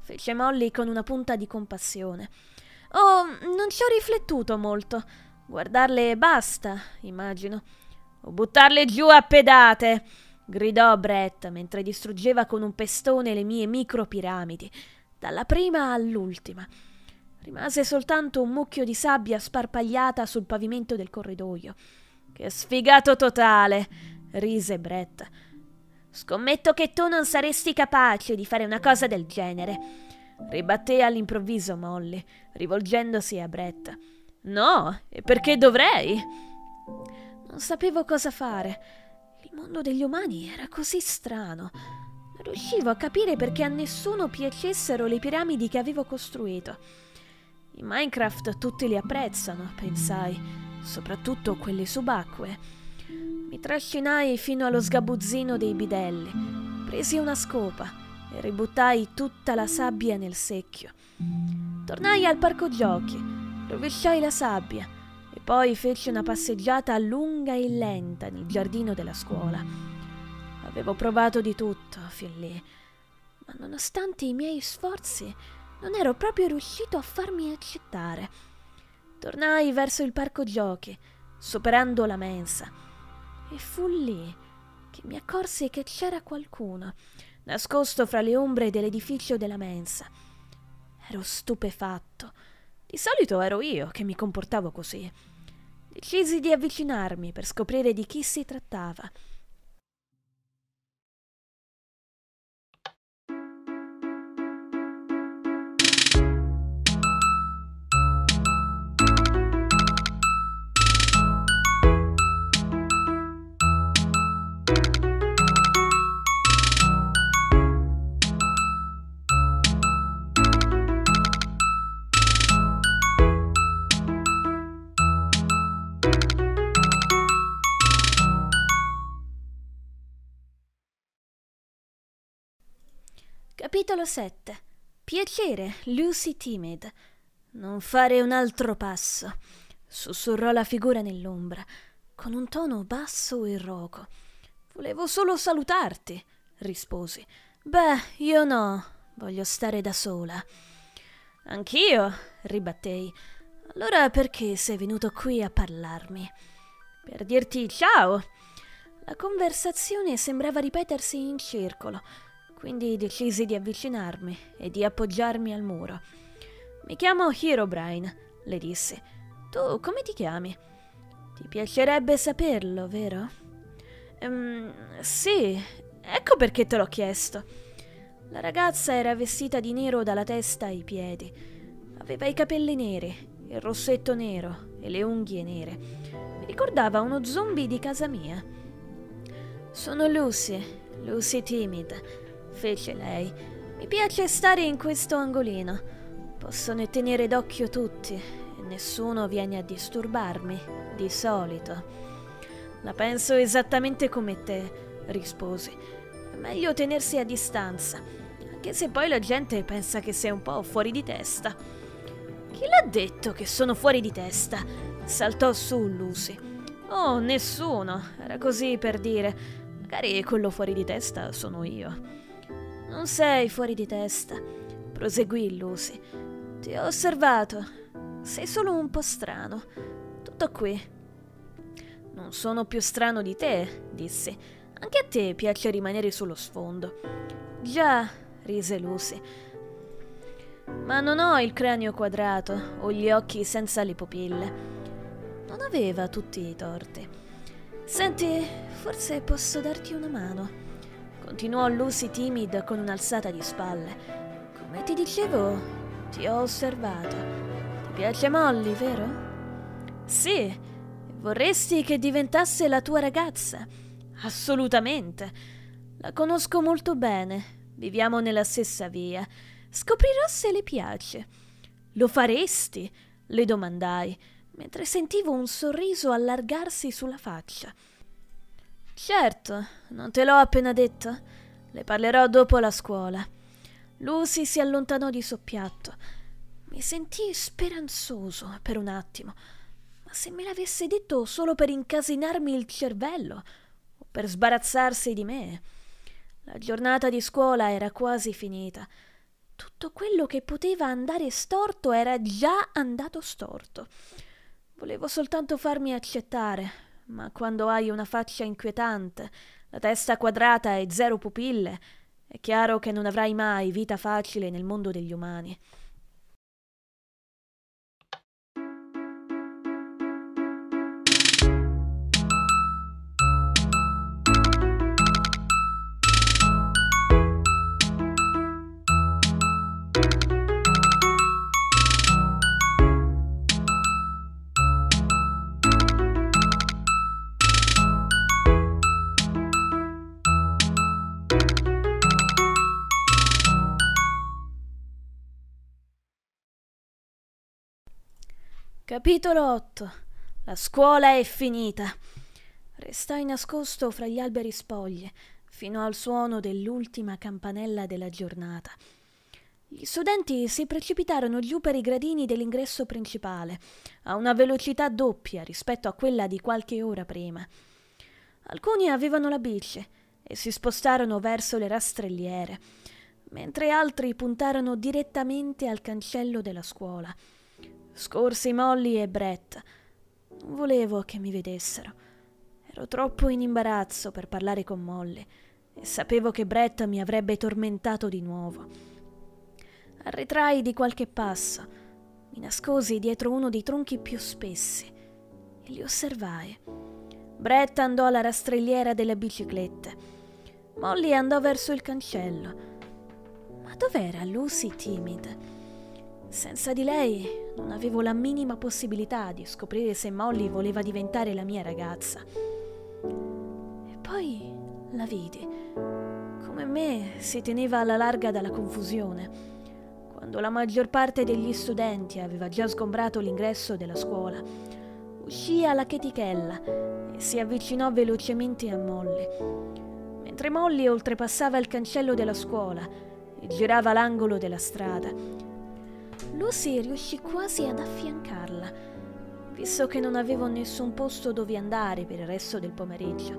fece Molly con una punta di compassione. Oh, non ci ho riflettuto molto. Guardarle basta, immagino. O buttarle giù a pedate, gridò Brett mentre distruggeva con un pestone le mie micropiramidi, dalla prima all'ultima. Rimase soltanto un mucchio di sabbia sparpagliata sul pavimento del corridoio. Che sfigato totale! rise Brett. Scommetto che tu non saresti capace di fare una cosa del genere. Ribatté all'improvviso Molly, rivolgendosi a Brett. No, perché dovrei? Non sapevo cosa fare. Il mondo degli umani era così strano. Non riuscivo a capire perché a nessuno piacessero le piramidi che avevo costruito. In Minecraft tutti li apprezzano, pensai, soprattutto quelle subacquee. Mi trascinai fino allo sgabuzzino dei bidelli, presi una scopa e ributtai tutta la sabbia nel secchio. Tornai al parco giochi, rovesciai la sabbia e poi feci una passeggiata lunga e lenta nel giardino della scuola. Avevo provato di tutto fin lì, ma nonostante i miei sforzi non ero proprio riuscito a farmi accettare. Tornai verso il parco giochi, superando la mensa e fu lì che mi accorsi che c'era qualcuno, nascosto fra le ombre dell'edificio della mensa. Ero stupefatto. Di solito ero io che mi comportavo così. Decisi di avvicinarmi per scoprire di chi si trattava. Capitolo 7 Piacere, Lucy Timid. Non fare un altro passo, sussurrò la figura nell'ombra, con un tono basso e roco. Volevo solo salutarti, risposi. Beh, io no, voglio stare da sola. Anch'io, ribattei. Allora perché sei venuto qui a parlarmi? Per dirti ciao. La conversazione sembrava ripetersi in circolo quindi decisi di avvicinarmi e di appoggiarmi al muro. Mi chiamo Herobrine, le dissi. Tu come ti chiami? Ti piacerebbe saperlo, vero? Um, sì, ecco perché te l'ho chiesto. La ragazza era vestita di nero dalla testa ai piedi. Aveva i capelli neri, il rossetto nero e le unghie nere. Mi ricordava uno zombie di casa mia. Sono Lucy, Lucy Timid fece lei. Mi piace stare in questo angolino. Possono tenere d'occhio tutti e nessuno viene a disturbarmi, di solito. La penso esattamente come te, risposi. È meglio tenersi a distanza, anche se poi la gente pensa che sei un po' fuori di testa. Chi l'ha detto che sono fuori di testa? Saltò su Lucy. Oh, nessuno. Era così per dire. Magari quello fuori di testa sono io. Non sei fuori di testa, proseguì Lucy. Ti ho osservato. Sei solo un po' strano. Tutto qui. Non sono più strano di te, dissi. Anche a te piace rimanere sullo sfondo. Già, rise Lucy. Ma non ho il cranio quadrato o gli occhi senza le pupille. Non aveva tutti i torti. Senti, forse posso darti una mano continuò Lucy timid con un'alzata di spalle. Come ti dicevo, ti ho osservato. piace Molly, vero? Sì, vorresti che diventasse la tua ragazza? Assolutamente. La conosco molto bene, viviamo nella stessa via. Scoprirò se le piace. Lo faresti? le domandai, mentre sentivo un sorriso allargarsi sulla faccia. Certo, non te l'ho appena detto? Le parlerò dopo la scuola. Lucy si allontanò di soppiatto. Mi sentii speranzoso per un attimo, ma se me l'avesse detto solo per incasinarmi il cervello o per sbarazzarsi di me. La giornata di scuola era quasi finita. Tutto quello che poteva andare storto era già andato storto. Volevo soltanto farmi accettare, ma quando hai una faccia inquietante, la testa quadrata e zero pupille, è chiaro che non avrai mai vita facile nel mondo degli umani. Capitolo 8 La scuola è finita. Restai nascosto fra gli alberi spoglie fino al suono dell'ultima campanella della giornata. Gli studenti si precipitarono giù per i gradini dell'ingresso principale, a una velocità doppia rispetto a quella di qualche ora prima. Alcuni avevano la bici e si spostarono verso le rastrelliere, mentre altri puntarono direttamente al cancello della scuola. Scorsi Molly e Brett. Non volevo che mi vedessero. Ero troppo in imbarazzo per parlare con Molly e sapevo che Brett mi avrebbe tormentato di nuovo. Arretrai di qualche passo, mi nascosi dietro uno dei tronchi più spessi e li osservai. Brett andò alla rastrelliera delle biciclette. Molly andò verso il cancello. Ma dov'era Lucy timid? Senza di lei non avevo la minima possibilità di scoprire se Molly voleva diventare la mia ragazza. E poi la vidi. Come me si teneva alla larga dalla confusione. Quando la maggior parte degli studenti aveva già sgombrato l'ingresso della scuola, uscì alla chetichella e si avvicinò velocemente a Molly. Mentre Molly oltrepassava il cancello della scuola e girava l'angolo della strada, Lucy riuscì quasi ad affiancarla. Visto che non avevo nessun posto dove andare per il resto del pomeriggio,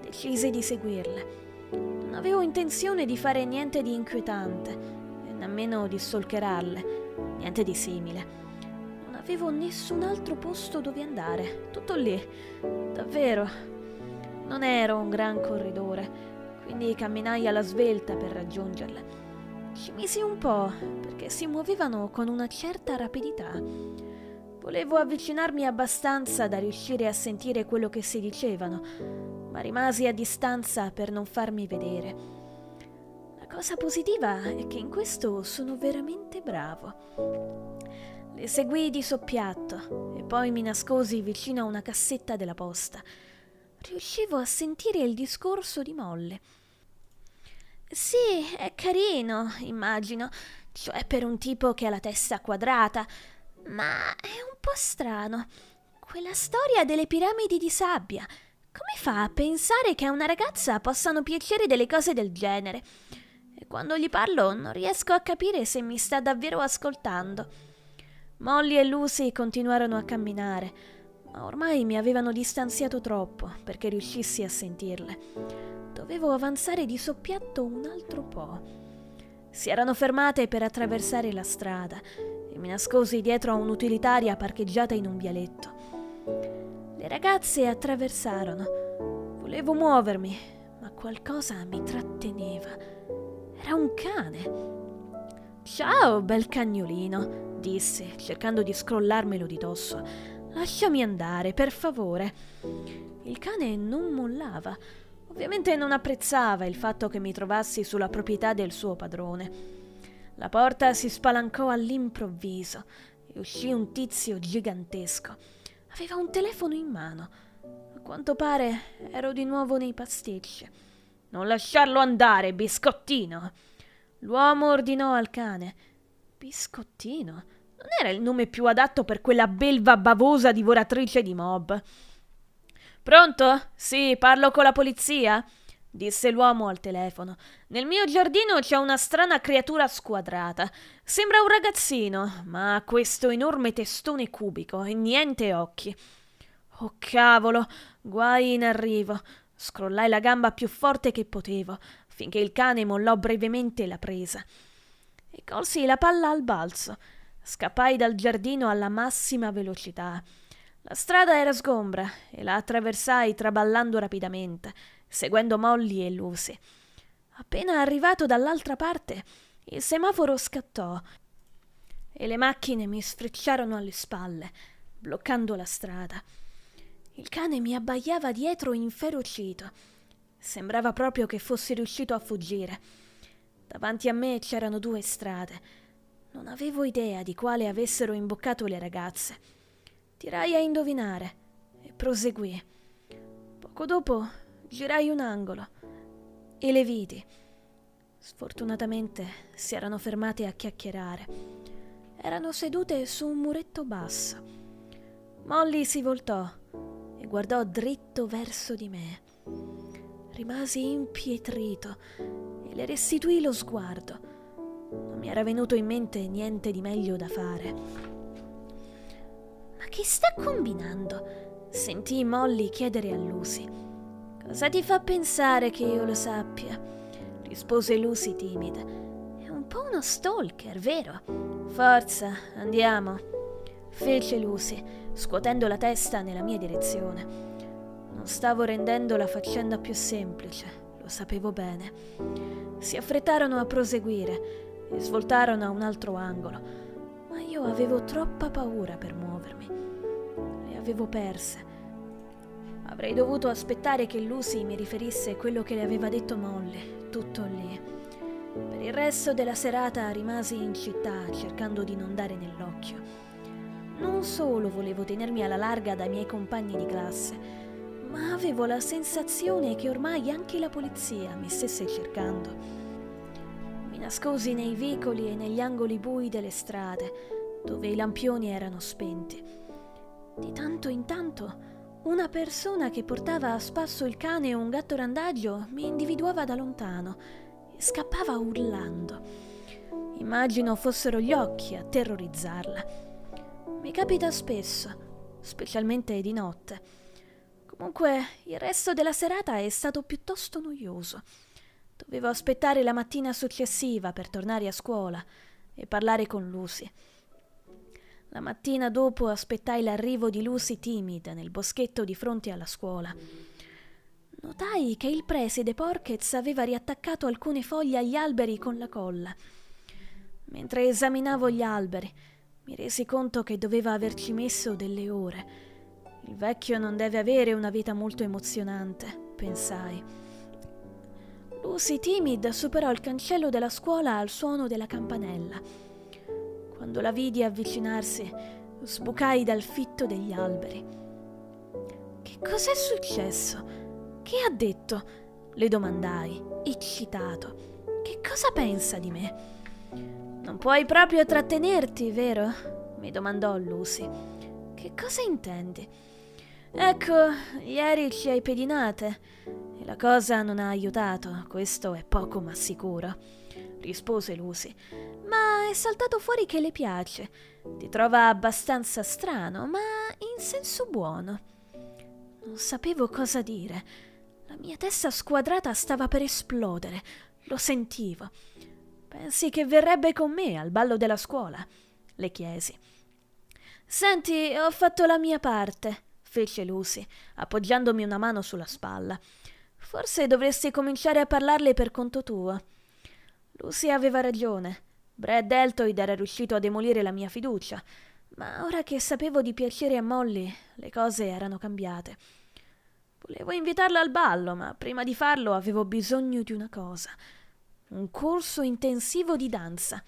decisi di seguirle. Non avevo intenzione di fare niente di inquietante, e nemmeno di stalkerarle, niente di simile. Non avevo nessun altro posto dove andare, tutto lì, davvero. Non ero un gran corridore, quindi camminai alla svelta per raggiungerle. Ci misi un po', perché si muovevano con una certa rapidità. Volevo avvicinarmi abbastanza da riuscire a sentire quello che si dicevano, ma rimasi a distanza per non farmi vedere. La cosa positiva è che in questo sono veramente bravo. Le seguii di soppiatto e poi mi nascosi vicino a una cassetta della posta. Riuscivo a sentire il discorso di Molle. Sì, è carino, immagino, cioè per un tipo che ha la testa quadrata, ma è un po' strano. Quella storia delle piramidi di sabbia. Come fa a pensare che a una ragazza possano piacere delle cose del genere? E quando gli parlo non riesco a capire se mi sta davvero ascoltando. Molly e Lucy continuarono a camminare, ma ormai mi avevano distanziato troppo perché riuscissi a sentirle. Dovevo avanzare di soppiatto un altro po'. Si erano fermate per attraversare la strada e mi nascosi dietro a un'utilitaria parcheggiata in un vialetto. Le ragazze attraversarono. Volevo muovermi, ma qualcosa mi tratteneva. Era un cane. Ciao, bel cagnolino, disse, cercando di scrollarmelo di dosso. Lasciami andare, per favore. Il cane non mollava. Ovviamente non apprezzava il fatto che mi trovassi sulla proprietà del suo padrone. La porta si spalancò all'improvviso e uscì un tizio gigantesco. Aveva un telefono in mano. A quanto pare ero di nuovo nei pasticci. Non lasciarlo andare, biscottino! L'uomo ordinò al cane. Biscottino? Non era il nome più adatto per quella belva bavosa divoratrice di mob. Pronto? Sì, parlo con la polizia? disse l'uomo al telefono. Nel mio giardino c'è una strana creatura squadrata. Sembra un ragazzino, ma ha questo enorme testone cubico e niente occhi. Oh cavolo, guai in arrivo. Scrollai la gamba più forte che potevo, finché il cane mollò brevemente la presa. E colsi la palla al balzo. Scappai dal giardino alla massima velocità. La strada era sgombra e la attraversai traballando rapidamente seguendo Molly e Lucy. Appena arrivato dall'altra parte, il semaforo scattò e le macchine mi sfrecciarono alle spalle, bloccando la strada. Il cane mi abbaiava dietro inferocito. Sembrava proprio che fosse riuscito a fuggire. Davanti a me c'erano due strade. Non avevo idea di quale avessero imboccato le ragazze. Tirai a indovinare e proseguì. Poco dopo Girai un angolo e le vidi. Sfortunatamente si erano fermate a chiacchierare. Erano sedute su un muretto basso. Molly si voltò e guardò dritto verso di me. Rimasi impietrito e le restituì lo sguardo. Non mi era venuto in mente niente di meglio da fare. Ma che sta combinando? Sentì Molly chiedere a Lucy. Cosa ti fa pensare che io lo sappia? rispose Lucy timida. È un po' uno stalker, vero? Forza, andiamo, fece Lucy, scuotendo la testa nella mia direzione. Non stavo rendendo la faccenda più semplice, lo sapevo bene. Si affrettarono a proseguire e svoltarono a un altro angolo, ma io avevo troppa paura per muovermi. Le avevo perse Avrei dovuto aspettare che Lucy mi riferisse quello che le aveva detto Molly, tutto lì. Per il resto della serata rimasi in città cercando di non dare nell'occhio. Non solo volevo tenermi alla larga dai miei compagni di classe, ma avevo la sensazione che ormai anche la polizia mi stesse cercando. Nascosi nei vicoli e negli angoli bui delle strade, dove i lampioni erano spenti. Di tanto in tanto una persona che portava a spasso il cane o un gatto randagio mi individuava da lontano e scappava urlando. Immagino fossero gli occhi a terrorizzarla. Mi capita spesso, specialmente di notte. Comunque, il resto della serata è stato piuttosto noioso. Dovevo aspettare la mattina successiva per tornare a scuola e parlare con Lucy. La mattina dopo aspettai l'arrivo di Lucy timida nel boschetto di fronte alla scuola. Notai che il preside Porkez aveva riattaccato alcune foglie agli alberi con la colla. Mentre esaminavo gli alberi, mi resi conto che doveva averci messo delle ore. Il vecchio non deve avere una vita molto emozionante, pensai. Lucy timida superò il cancello della scuola al suono della campanella. Quando la vidi avvicinarsi, sbucai dal fitto degli alberi. Che cos'è successo? Che ha detto? Le domandai, eccitato. Che cosa pensa di me? Non puoi proprio trattenerti, vero? mi domandò Lucy. Che cosa intendi? Ecco, ieri ci hai pedinate la cosa non ha aiutato, questo è poco ma sicuro, rispose Lucy ma è saltato fuori che le piace. Ti trova abbastanza strano, ma in senso buono. Non sapevo cosa dire. La mia testa squadrata stava per esplodere. Lo sentivo. Pensi che verrebbe con me al ballo della scuola? Le chiesi. Senti, ho fatto la mia parte, fece Lucy, appoggiandomi una mano sulla spalla. Forse dovresti cominciare a parlarle per conto tuo. Lucy aveva ragione. Brad Deltoid era riuscito a demolire la mia fiducia, ma ora che sapevo di piacere a Molly, le cose erano cambiate. Volevo invitarla al ballo, ma prima di farlo avevo bisogno di una cosa. Un corso intensivo di danza.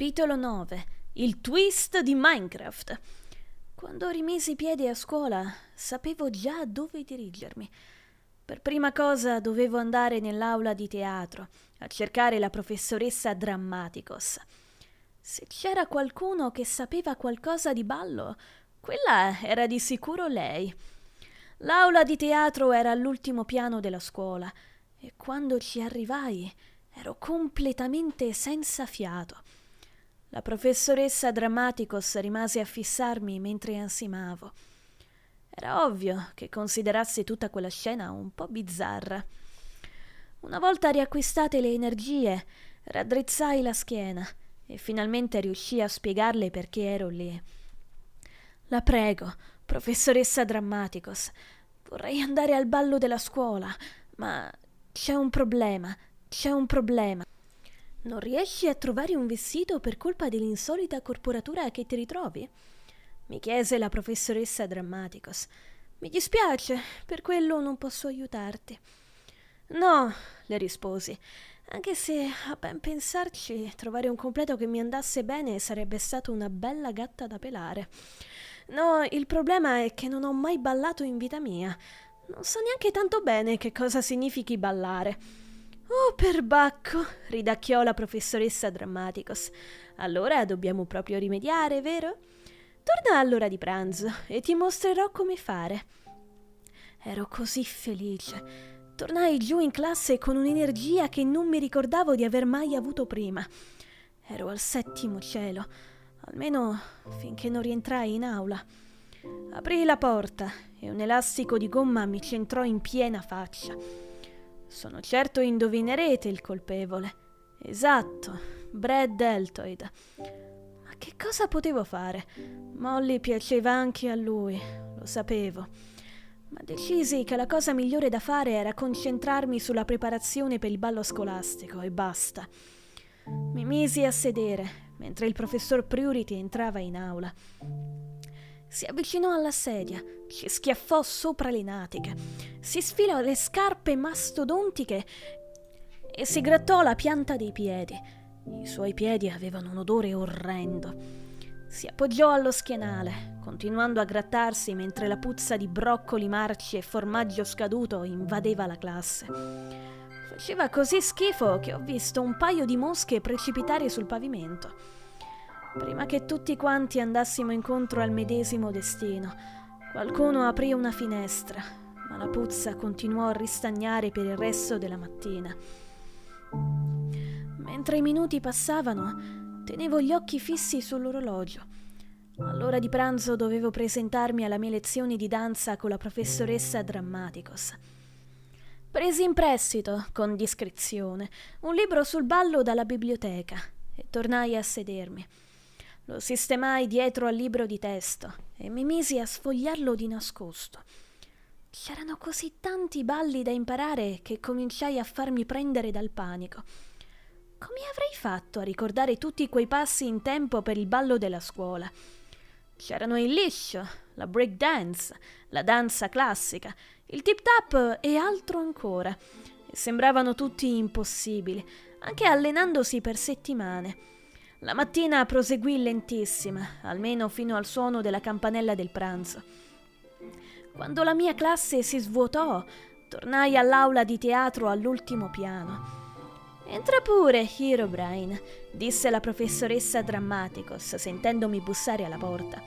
Capitolo 9 Il twist di Minecraft. Quando rimisi i piedi a scuola, sapevo già dove dirigermi. Per prima cosa dovevo andare nell'aula di teatro a cercare la professoressa Drammaticos. Se c'era qualcuno che sapeva qualcosa di ballo, quella era di sicuro lei. L'aula di teatro era all'ultimo piano della scuola e quando ci arrivai ero completamente senza fiato. La professoressa Drammaticos rimase a fissarmi mentre ansimavo. Era ovvio che considerassi tutta quella scena un po' bizzarra. Una volta riacquistate le energie, raddrizzai la schiena e finalmente riuscii a spiegarle perché ero lì. La prego, professoressa Drammaticos, vorrei andare al ballo della scuola, ma c'è un problema, c'è un problema. Non riesci a trovare un vestito per colpa dell'insolita corporatura che ti ritrovi? Mi chiese la professoressa Drammaticos. Mi dispiace, per quello non posso aiutarti. No, le risposi, anche se a ben pensarci trovare un completo che mi andasse bene sarebbe stata una bella gatta da pelare. No, il problema è che non ho mai ballato in vita mia. Non so neanche tanto bene che cosa significhi ballare. Oh, perbacco, ridacchiò la professoressa Drammaticos. Allora dobbiamo proprio rimediare, vero? Torna all'ora di pranzo e ti mostrerò come fare. Ero così felice. Tornai giù in classe con un'energia che non mi ricordavo di aver mai avuto prima. Ero al settimo cielo, almeno finché non rientrai in aula. Aprii la porta e un elastico di gomma mi centrò in piena faccia. Sono certo indovinerete il colpevole. Esatto, Brad Deltoid. Ma che cosa potevo fare? Molly piaceva anche a lui, lo sapevo. Ma decisi che la cosa migliore da fare era concentrarmi sulla preparazione per il ballo scolastico e basta. Mi misi a sedere mentre il professor Priority entrava in aula. Si avvicinò alla sedia, ci schiaffò sopra le natiche, si sfilò le scarpe mastodontiche e si grattò la pianta dei piedi. I suoi piedi avevano un odore orrendo. Si appoggiò allo schienale, continuando a grattarsi mentre la puzza di broccoli marci e formaggio scaduto invadeva la classe. Faceva così schifo che ho visto un paio di mosche precipitare sul pavimento. Prima che tutti quanti andassimo incontro al medesimo destino, qualcuno aprì una finestra, ma la puzza continuò a ristagnare per il resto della mattina. Mentre i minuti passavano, tenevo gli occhi fissi sull'orologio. All'ora di pranzo dovevo presentarmi alla mia lezione di danza con la professoressa Drammaticos. Presi in prestito, con discrezione, un libro sul ballo dalla biblioteca e tornai a sedermi. Lo sistemai dietro al libro di testo e mi misi a sfogliarlo di nascosto. C'erano così tanti balli da imparare che cominciai a farmi prendere dal panico. Come avrei fatto a ricordare tutti quei passi in tempo per il ballo della scuola? C'erano il liscio, la break dance, la danza classica, il tip tap e altro ancora. E sembravano tutti impossibili, anche allenandosi per settimane. La mattina proseguì lentissima, almeno fino al suono della campanella del pranzo. Quando la mia classe si svuotò, tornai all'aula di teatro all'ultimo piano. Entra pure, Herobrine, disse la professoressa Drammaticos, sentendomi bussare alla porta.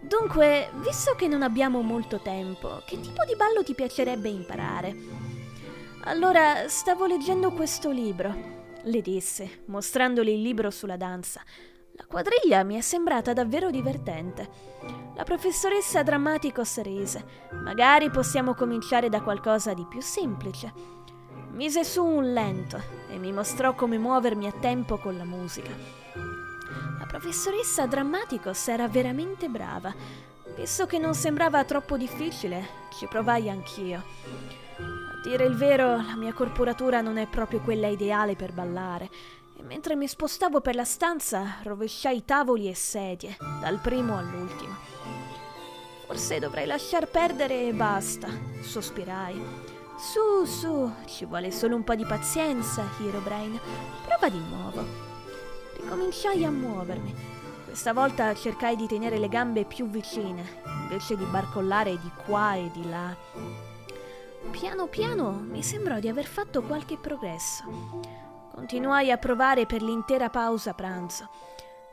Dunque, visto che non abbiamo molto tempo, che tipo di ballo ti piacerebbe imparare? Allora, stavo leggendo questo libro le disse, mostrandole il libro sulla danza. La quadriglia mi è sembrata davvero divertente. La professoressa Drammaticos rise. Magari possiamo cominciare da qualcosa di più semplice. Mise su un lento e mi mostrò come muovermi a tempo con la musica. La professoressa Drammaticos era veramente brava. Visto che non sembrava troppo difficile, ci provai anch'io dire il vero, la mia corporatura non è proprio quella ideale per ballare. E mentre mi spostavo per la stanza, rovesciai tavoli e sedie, dal primo all'ultimo. Forse dovrei lasciar perdere e basta, sospirai. Su, su, ci vuole solo un po' di pazienza, Herobrine. Prova di nuovo. e cominciai a muovermi. Questa volta cercai di tenere le gambe più vicine, invece di barcollare di qua e di là. Piano piano mi sembrò di aver fatto qualche progresso. Continuai a provare per l'intera pausa pranzo.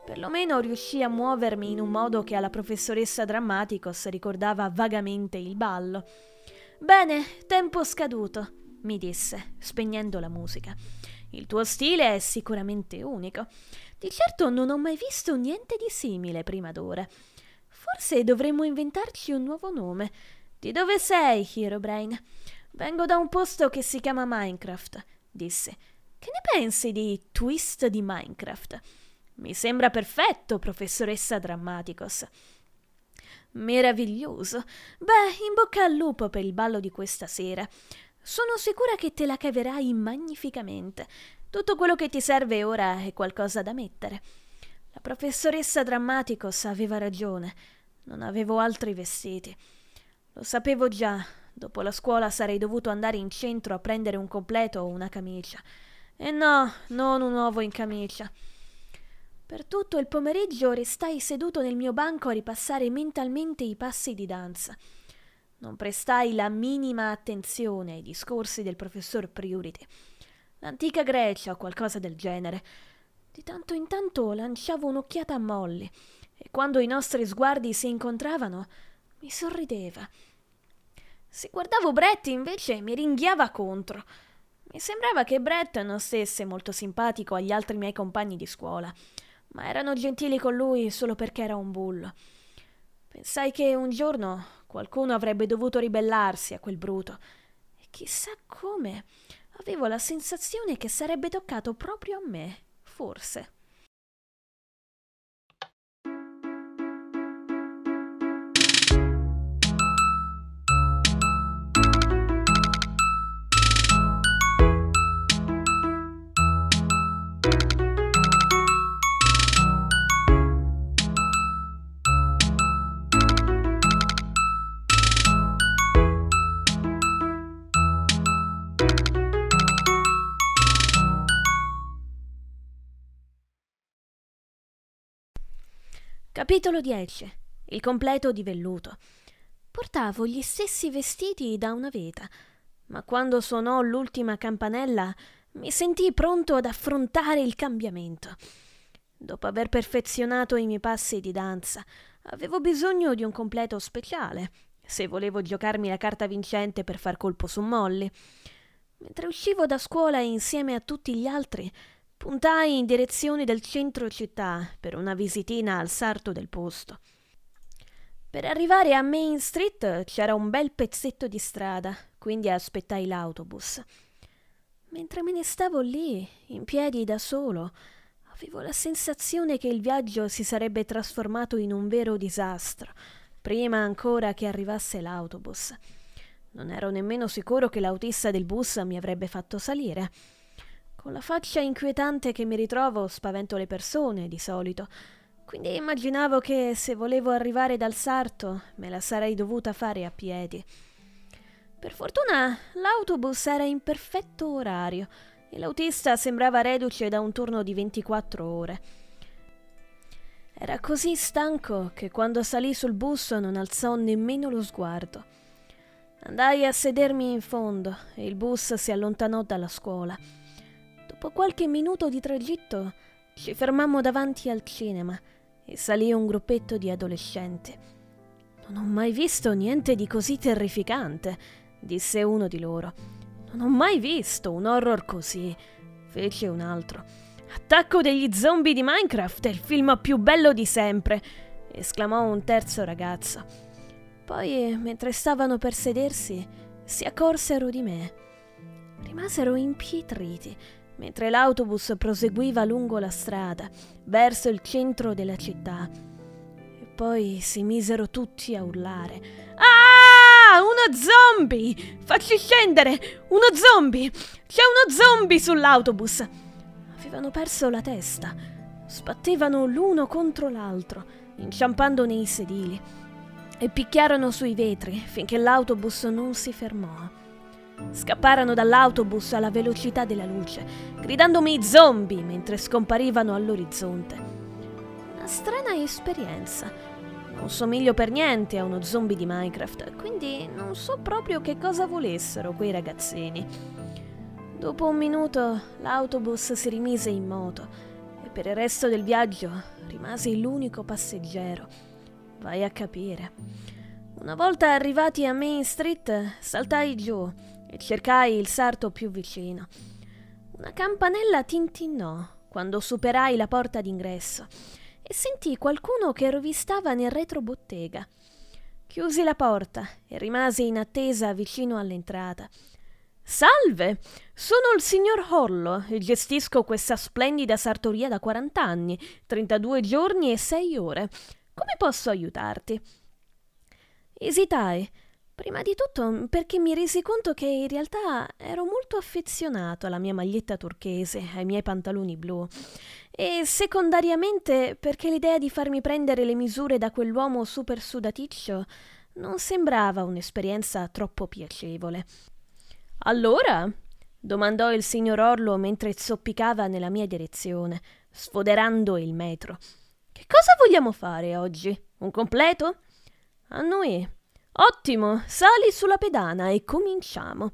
Perlomeno riuscii a muovermi in un modo che alla professoressa Drammaticos ricordava vagamente il ballo. Bene, tempo scaduto, mi disse, spegnendo la musica. Il tuo stile è sicuramente unico. Di certo non ho mai visto niente di simile prima d'ora. Forse dovremmo inventarci un nuovo nome. Di dove sei, Herobrine? Vengo da un posto che si chiama Minecraft, disse. Che ne pensi di twist di Minecraft? Mi sembra perfetto, professoressa Drammaticos. Meraviglioso. Beh, in bocca al lupo per il ballo di questa sera. Sono sicura che te la caverai magnificamente. Tutto quello che ti serve ora è qualcosa da mettere. La professoressa Drammaticos aveva ragione. Non avevo altri vestiti. Lo sapevo già. Dopo la scuola sarei dovuto andare in centro a prendere un completo o una camicia. E no, non un uovo in camicia. Per tutto il pomeriggio restai seduto nel mio banco a ripassare mentalmente i passi di danza. Non prestai la minima attenzione ai discorsi del professor Priority. L'antica Grecia o qualcosa del genere. Di tanto in tanto lanciavo un'occhiata a Molly e quando i nostri sguardi si incontravano mi sorrideva. Se guardavo Brett invece mi ringhiava contro. Mi sembrava che Brett non stesse molto simpatico agli altri miei compagni di scuola, ma erano gentili con lui solo perché era un bullo. Pensai che un giorno qualcuno avrebbe dovuto ribellarsi a quel bruto. E chissà come. Avevo la sensazione che sarebbe toccato proprio a me, forse. Capitolo 10. Il completo di velluto. Portavo gli stessi vestiti da una vita, ma quando suonò l'ultima campanella mi sentii pronto ad affrontare il cambiamento. Dopo aver perfezionato i miei passi di danza, avevo bisogno di un completo speciale, se volevo giocarmi la carta vincente per far colpo su Molly. Mentre uscivo da scuola insieme a tutti gli altri, Puntai in direzione del centro città per una visitina al sarto del posto. Per arrivare a Main Street c'era un bel pezzetto di strada, quindi aspettai l'autobus. Mentre me ne stavo lì, in piedi da solo, avevo la sensazione che il viaggio si sarebbe trasformato in un vero disastro, prima ancora che arrivasse l'autobus. Non ero nemmeno sicuro che l'autista del bus mi avrebbe fatto salire. Con la faccia inquietante che mi ritrovo spavento le persone di solito, quindi immaginavo che se volevo arrivare dal sarto me la sarei dovuta fare a piedi. Per fortuna l'autobus era in perfetto orario e l'autista sembrava reduce da un turno di 24 ore. Era così stanco che quando salì sul bus non alzò nemmeno lo sguardo. Andai a sedermi in fondo e il bus si allontanò dalla scuola. Dopo qualche minuto di tragitto ci fermammo davanti al cinema e salì un gruppetto di adolescenti. Non ho mai visto niente di così terrificante, disse uno di loro. Non ho mai visto un horror così, fece un altro. Attacco degli zombie di Minecraft è il film più bello di sempre, esclamò un terzo ragazzo. Poi, mentre stavano per sedersi, si accorsero di me. Rimasero impietriti mentre l'autobus proseguiva lungo la strada, verso il centro della città. E poi si misero tutti a urlare. Ah! Uno zombie! Facci scendere! Uno zombie! C'è uno zombie sull'autobus! Avevano perso la testa. Sbattevano l'uno contro l'altro, inciampando nei sedili, e picchiarono sui vetri finché l'autobus non si fermò. Scapparono dall'autobus alla velocità della luce, gridandomi zombie mentre scomparivano all'orizzonte. Una strana esperienza. Non somiglio per niente a uno zombie di Minecraft, quindi non so proprio che cosa volessero quei ragazzini. Dopo un minuto l'autobus si rimise in moto e per il resto del viaggio rimasi l'unico passeggero. Vai a capire. Una volta arrivati a Main Street, saltai giù e cercai il sarto più vicino. Una campanella tintinnò quando superai la porta d'ingresso e sentii qualcuno che rovistava nel retrobottega. Chiusi la porta e rimasi in attesa vicino all'entrata. Salve, sono il signor Hollo e gestisco questa splendida sartoria da 40 anni, 32 giorni e 6 ore. Come posso aiutarti? Esitai, prima di tutto perché mi resi conto che in realtà ero molto affezionato alla mia maglietta turchese, ai miei pantaloni blu, e secondariamente perché l'idea di farmi prendere le misure da quell'uomo super sudaticcio non sembrava un'esperienza troppo piacevole. Allora? domandò il signor Orlo mentre zoppicava nella mia direzione, sfoderando il metro. Che cosa vogliamo fare oggi? Un completo? A noi. Ottimo, sali sulla pedana e cominciamo.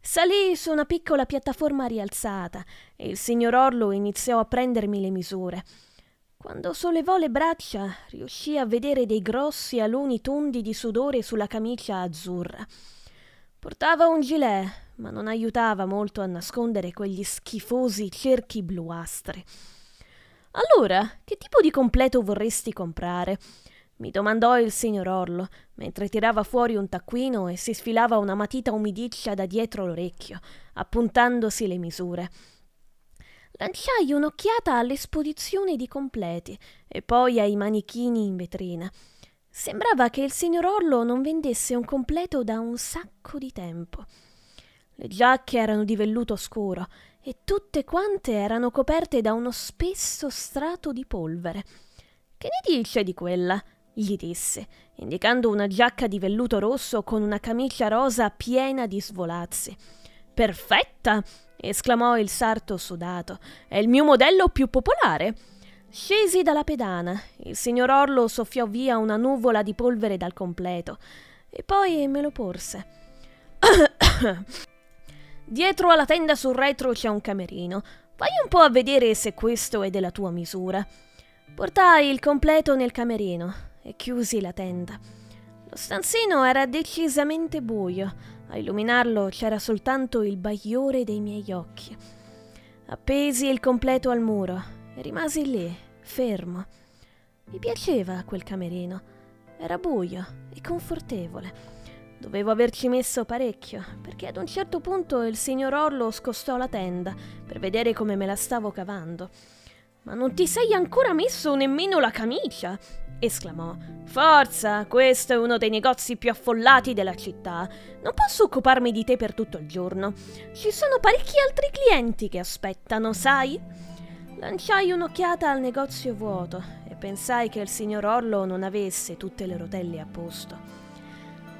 Salì su una piccola piattaforma rialzata e il signor Orlo iniziò a prendermi le misure. Quando sollevò le braccia, riuscì a vedere dei grossi aloni tondi di sudore sulla camicia azzurra. Portava un gilet, ma non aiutava molto a nascondere quegli schifosi cerchi bluastri. Allora, che tipo di completo vorresti comprare? Mi domandò il signor Orlo, mentre tirava fuori un taccuino e si sfilava una matita umidiccia da dietro l'orecchio, appuntandosi le misure. Lanciai un'occhiata all'esposizione di completi e poi ai manichini in vetrina. Sembrava che il signor Orlo non vendesse un completo da un sacco di tempo. Le giacche erano di velluto scuro e tutte quante erano coperte da uno spesso strato di polvere. Che ne dice di quella? Gli disse, indicando una giacca di velluto rosso con una camicia rosa piena di svolazzi. Perfetta! esclamò il sarto sudato. È il mio modello più popolare. Scesi dalla pedana. Il signor Orlo soffiò via una nuvola di polvere dal completo e poi me lo porse. Dietro alla tenda sul retro c'è un camerino. Vai un po' a vedere se questo è della tua misura. Portai il completo nel camerino e chiusi la tenda. Lo stanzino era decisamente buio. A illuminarlo c'era soltanto il bagliore dei miei occhi. Appesi il completo al muro e rimasi lì, fermo. Mi piaceva quel camerino. Era buio e confortevole. Dovevo averci messo parecchio, perché ad un certo punto il signor Orlo scostò la tenda per vedere come me la stavo cavando. Ma non ti sei ancora messo nemmeno la camicia? Esclamò. Forza, questo è uno dei negozi più affollati della città. Non posso occuparmi di te per tutto il giorno. Ci sono parecchi altri clienti che aspettano, sai? Lanciai un'occhiata al negozio vuoto e pensai che il signor Orlo non avesse tutte le rotelle a posto.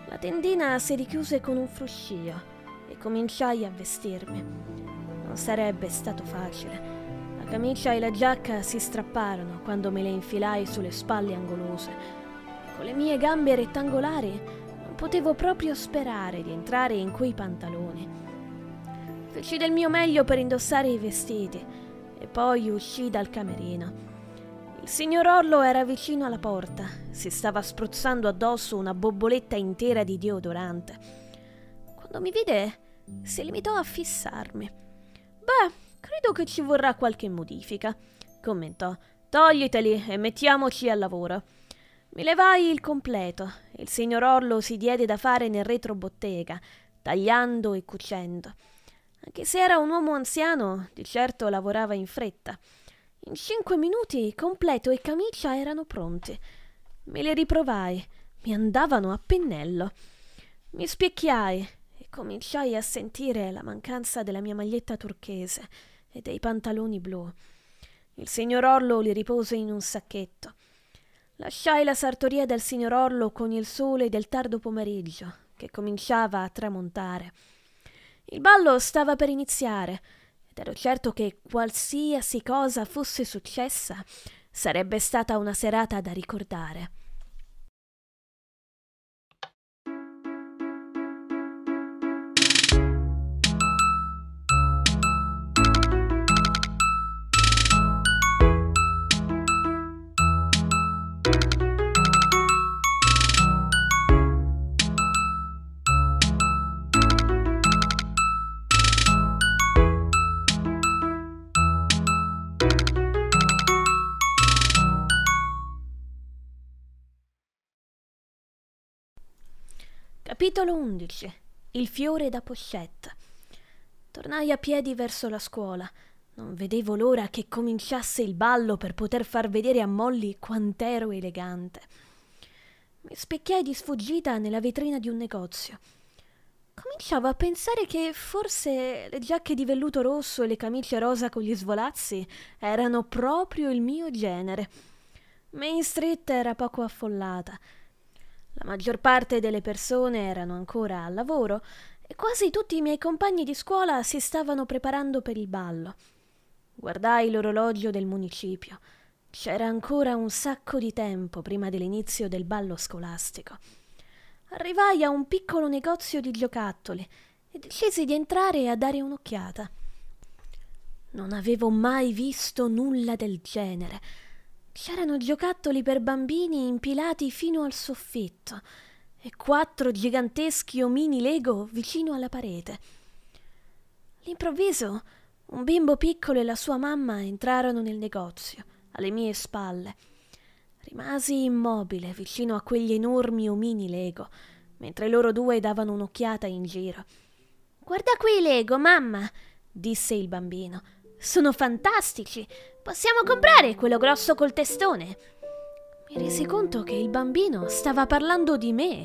La tendina si richiuse con un fruscio e cominciai a vestirmi. Non sarebbe stato facile. Camicia e la giacca si strapparono quando me le infilai sulle spalle angolose. Con le mie gambe rettangolari non potevo proprio sperare di entrare in quei pantaloni. Feci del mio meglio per indossare i vestiti e poi uscì dal camerino. Il signor Orlo era vicino alla porta, si stava spruzzando addosso una bobboletta intera di deodorante. Quando mi vide, si limitò a fissarmi. Beh, credo che ci vorrà qualche modifica, commentò. Togliteli e mettiamoci al lavoro. Mi levai il completo e il signor Orlo si diede da fare nel retrobottega, tagliando e cucendo. Anche se era un uomo anziano, di certo lavorava in fretta. In cinque minuti completo e camicia erano pronti. Me le riprovai, mi andavano a pennello. Mi specchiai e cominciai a sentire la mancanza della mia maglietta turchese e dei pantaloni blu. Il signor Orlo li ripose in un sacchetto. Lasciai la sartoria del signor Orlo con il sole del tardo pomeriggio, che cominciava a tramontare. Il ballo stava per iniziare ed ero certo che qualsiasi cosa fosse successa sarebbe stata una serata da ricordare. Capitolo 11 Il fiore da pochette Tornai a piedi verso la scuola. Non vedevo l'ora che cominciasse il ballo per poter far vedere a Molly quant'ero elegante. Mi specchiai di sfuggita nella vetrina di un negozio. Cominciavo a pensare che forse le giacche di velluto rosso e le camicie rosa con gli svolazzi erano proprio il mio genere. Main Street era poco affollata la maggior parte delle persone erano ancora al lavoro e quasi tutti i miei compagni di scuola si stavano preparando per il ballo. Guardai l'orologio del municipio. C'era ancora un sacco di tempo prima dell'inizio del ballo scolastico. Arrivai a un piccolo negozio di giocattoli e decisi di entrare a dare un'occhiata. Non avevo mai visto nulla del genere C'erano giocattoli per bambini impilati fino al soffitto e quattro giganteschi omini Lego vicino alla parete. All'improvviso un bimbo piccolo e la sua mamma entrarono nel negozio, alle mie spalle. Rimasi immobile vicino a quegli enormi omini Lego, mentre loro due davano un'occhiata in giro. Guarda qui Lego, mamma, disse il bambino. Sono fantastici. Possiamo comprare quello grosso col testone. Mi resi conto che il bambino stava parlando di me.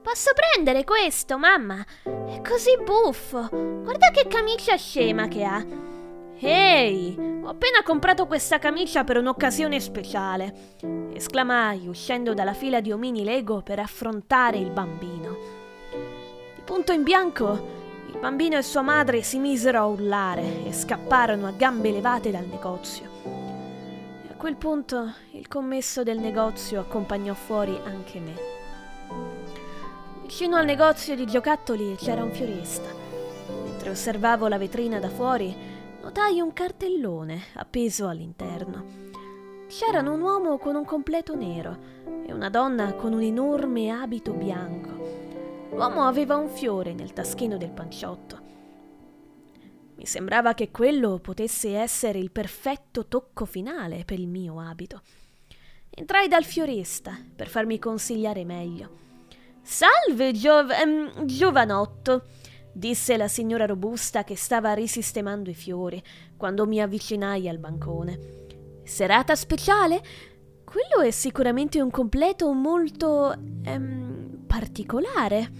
Posso prendere questo, mamma? È così buffo. Guarda che camicia scema che ha. Ehi, ho appena comprato questa camicia per un'occasione speciale, esclamai uscendo dalla fila di omini Lego per affrontare il bambino. Di punto in bianco il bambino e sua madre si misero a urlare e scapparono a gambe levate dal negozio. E a quel punto il commesso del negozio accompagnò fuori anche me. Vicino al negozio di giocattoli c'era un fiorista. Mentre osservavo la vetrina da fuori, notai un cartellone appeso all'interno. C'erano un uomo con un completo nero e una donna con un enorme abito bianco L'uomo aveva un fiore nel taschino del panciotto. Mi sembrava che quello potesse essere il perfetto tocco finale per il mio abito. Entrai dal fiorista per farmi consigliare meglio. Salve, giov- ehm, giovanotto, disse la signora robusta che stava risistemando i fiori quando mi avvicinai al bancone. Serata speciale? Quello è sicuramente un completo molto ehm, particolare.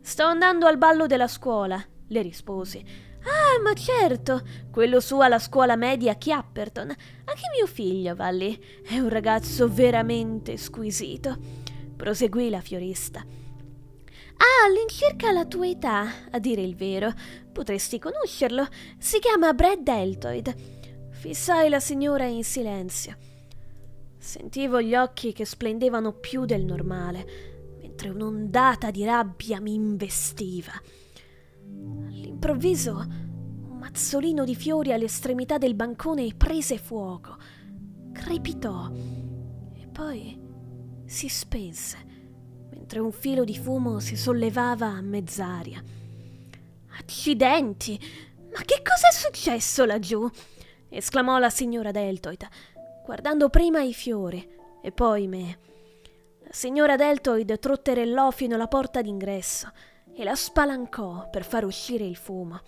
Sto andando al ballo della scuola, le risposi. Ah, ma certo, quello su alla scuola media Chiapperton. Anche mio figlio va lì. È un ragazzo veramente squisito. Proseguì la fiorista. Ha all'incirca la tua età, a dire il vero. Potresti conoscerlo. Si chiama Brad Deltoid. Fissai la signora in silenzio. Sentivo gli occhi che splendevano più del normale, mentre un'ondata di rabbia mi investiva. All'improvviso un mazzolino di fiori all'estremità del bancone prese fuoco, crepitò e poi si spense, mentre un filo di fumo si sollevava a mezz'aria. Accidenti! Ma che cos'è successo laggiù? esclamò la signora Deltoid guardando prima i fiori e poi me. La signora Deltoid trotterellò fino alla porta d'ingresso e la spalancò per far uscire il fumo.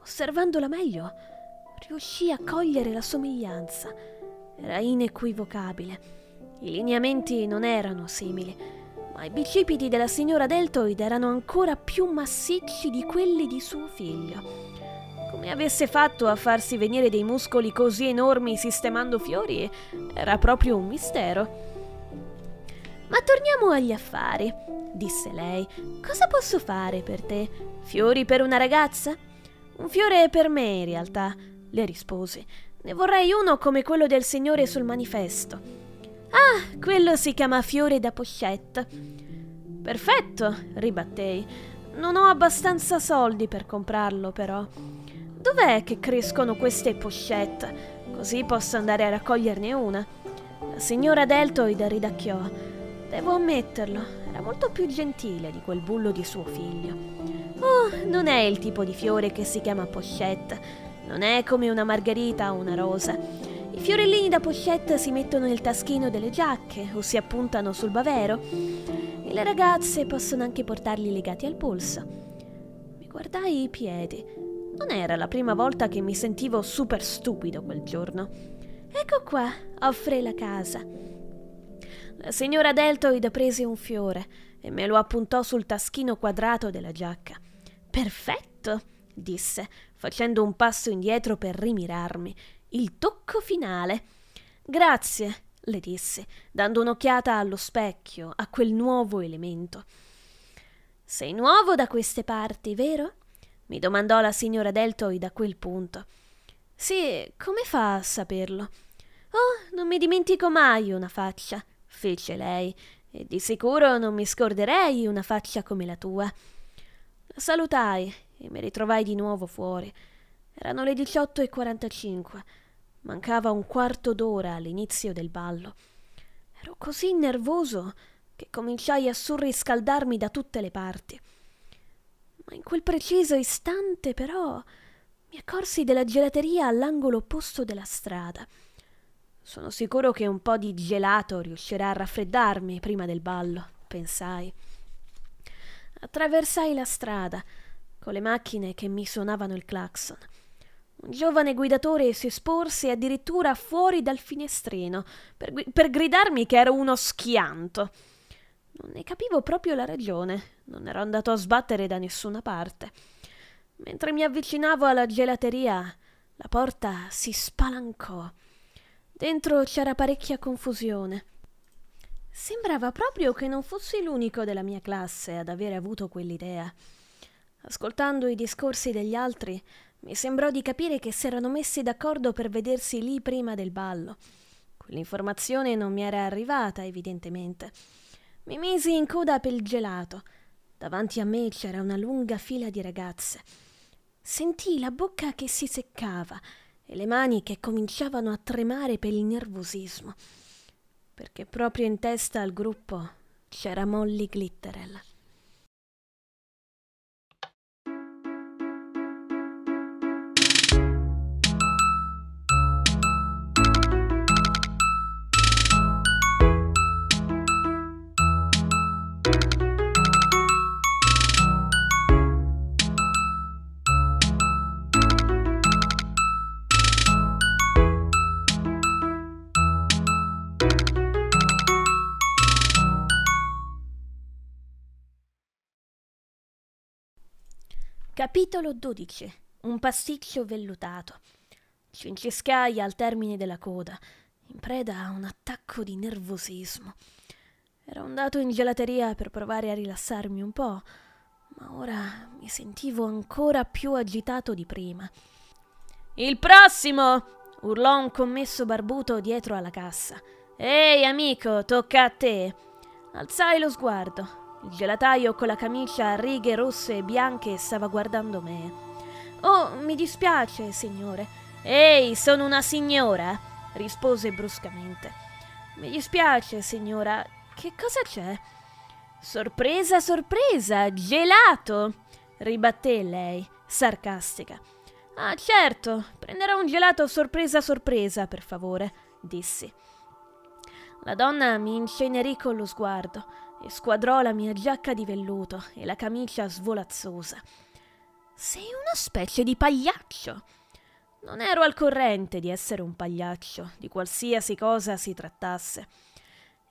Osservandola meglio, riuscì a cogliere la somiglianza. Era inequivocabile. I lineamenti non erano simili, ma i bicipiti della signora Deltoid erano ancora più massicci di quelli di suo figlio. Come avesse fatto a farsi venire dei muscoli così enormi sistemando fiori era proprio un mistero. Ma torniamo agli affari, disse lei. Cosa posso fare per te? Fiori per una ragazza? Un fiore per me, in realtà, le risposi. Ne vorrei uno come quello del signore sul manifesto. Ah, quello si chiama fiore da pochette. Perfetto, ribattei. Non ho abbastanza soldi per comprarlo, però. Dov'è che crescono queste pochette? Così posso andare a raccoglierne una. La signora Deltoid ridacchiò. Devo ammetterlo, era molto più gentile di quel bullo di suo figlio. Oh, non è il tipo di fiore che si chiama pochette. Non è come una margherita o una rosa. I fiorellini da pochette si mettono nel taschino delle giacche o si appuntano sul bavero e le ragazze possono anche portarli legati al polso. Mi guardai i piedi. Non era la prima volta che mi sentivo super stupido quel giorno. Ecco qua, offre la casa. La signora Deltoid prese un fiore e me lo appuntò sul taschino quadrato della giacca. Perfetto, disse, facendo un passo indietro per rimirarmi. Il tocco finale. Grazie, le dissi, dando un'occhiata allo specchio, a quel nuovo elemento. Sei nuovo da queste parti, vero? Mi domandò la signora Deltoid a quel punto. Sì, come fa a saperlo? Oh, non mi dimentico mai una faccia, fece lei, e di sicuro non mi scorderei una faccia come la tua. La salutai e mi ritrovai di nuovo fuori. Erano le 18.45. Mancava un quarto d'ora all'inizio del ballo. Ero così nervoso che cominciai a surriscaldarmi da tutte le parti. Ma in quel preciso istante, però, mi accorsi della gelateria all'angolo opposto della strada. Sono sicuro che un po' di gelato riuscirà a raffreddarmi prima del ballo, pensai. Attraversai la strada, con le macchine che mi suonavano il clacson. Un giovane guidatore si sporse addirittura fuori dal finestrino per, per gridarmi che ero uno schianto. Non ne capivo proprio la ragione, non ero andato a sbattere da nessuna parte. Mentre mi avvicinavo alla gelateria, la porta si spalancò. Dentro c'era parecchia confusione. Sembrava proprio che non fossi l'unico della mia classe ad avere avuto quell'idea. Ascoltando i discorsi degli altri, mi sembrò di capire che s'erano messi d'accordo per vedersi lì prima del ballo. Quell'informazione non mi era arrivata, evidentemente. Mi misi in coda per il gelato. Davanti a me c'era una lunga fila di ragazze. Sentii la bocca che si seccava e le mani che cominciavano a tremare per il nervosismo, perché proprio in testa al gruppo c'era Molly Glitterell. Capitolo 12 Un pasticcio vellutato. Cinciscai al termine della coda, in preda a un attacco di nervosismo. Ero andato in gelateria per provare a rilassarmi un po', ma ora mi sentivo ancora più agitato di prima. Il prossimo! urlò un commesso barbuto dietro alla cassa. Ehi, amico, tocca a te! Alzai lo sguardo. Il gelataio con la camicia a righe rosse e bianche stava guardando me. Oh, mi dispiace, signore. Ehi, sono una signora, rispose bruscamente. Mi dispiace, signora. Che cosa c'è? Sorpresa, sorpresa, gelato, ribatté lei, sarcastica. Ah, certo, prenderò un gelato sorpresa, sorpresa, per favore, dissi. La donna mi incenerì con lo sguardo e squadrò la mia giacca di velluto e la camicia svolazzosa. Sei una specie di pagliaccio. Non ero al corrente di essere un pagliaccio, di qualsiasi cosa si trattasse.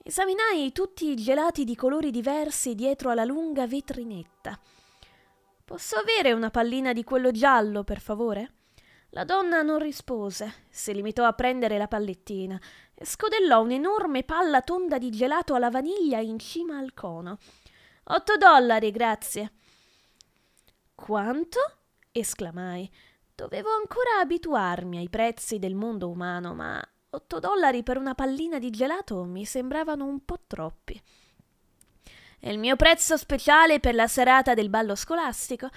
Esaminai tutti i gelati di colori diversi dietro alla lunga vetrinetta. Posso avere una pallina di quello giallo, per favore? La donna non rispose, si limitò a prendere la pallettina scodellò un'enorme palla tonda di gelato alla vaniglia in cima al cono. Otto dollari, grazie. Quanto? esclamai. Dovevo ancora abituarmi ai prezzi del mondo umano, ma otto dollari per una pallina di gelato mi sembravano un po' troppi. È il mio prezzo speciale per la serata del ballo scolastico.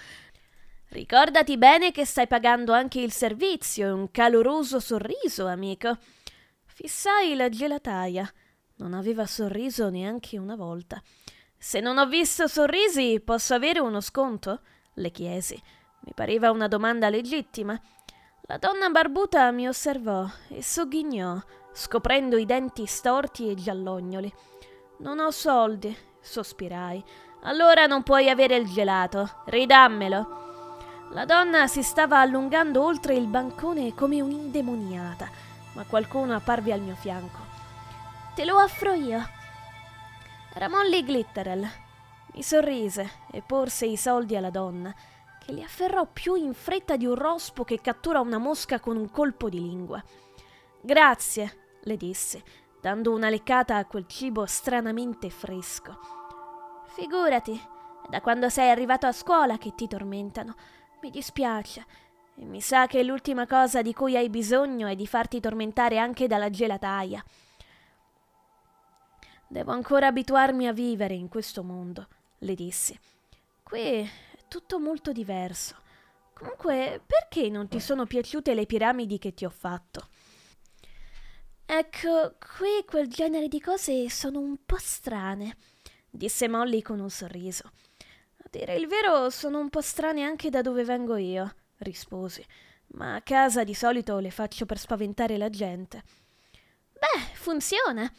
Ricordati bene che stai pagando anche il servizio e un caloroso sorriso, amico. Fissai la gelataia. Non aveva sorriso neanche una volta. Se non ho visto sorrisi, posso avere uno sconto? le chiesi. Mi pareva una domanda legittima. La donna barbuta mi osservò e sogghignò, scoprendo i denti storti e giallognoli. Non ho soldi, sospirai. Allora non puoi avere il gelato. Ridammelo. La donna si stava allungando oltre il bancone come un'indemoniata, ma qualcuno apparve al mio fianco. Te lo offro io. Era Molly Glitterell. Mi sorrise e porse i soldi alla donna che li afferrò più in fretta di un rospo che cattura una mosca con un colpo di lingua. Grazie, le disse, dando una leccata a quel cibo stranamente fresco. Figurati, è da quando sei arrivato a scuola che ti tormentano. Mi dispiace. E mi sa che l'ultima cosa di cui hai bisogno è di farti tormentare anche dalla gelataia. Devo ancora abituarmi a vivere in questo mondo, le dissi. Qui tutto molto diverso. Comunque, perché non ti sono piaciute le piramidi che ti ho fatto? Ecco, qui quel genere di cose sono un po' strane, disse Molly con un sorriso. A dire il vero, sono un po' strane anche da dove vengo io, risposi, ma a casa di solito le faccio per spaventare la gente. Beh, funziona.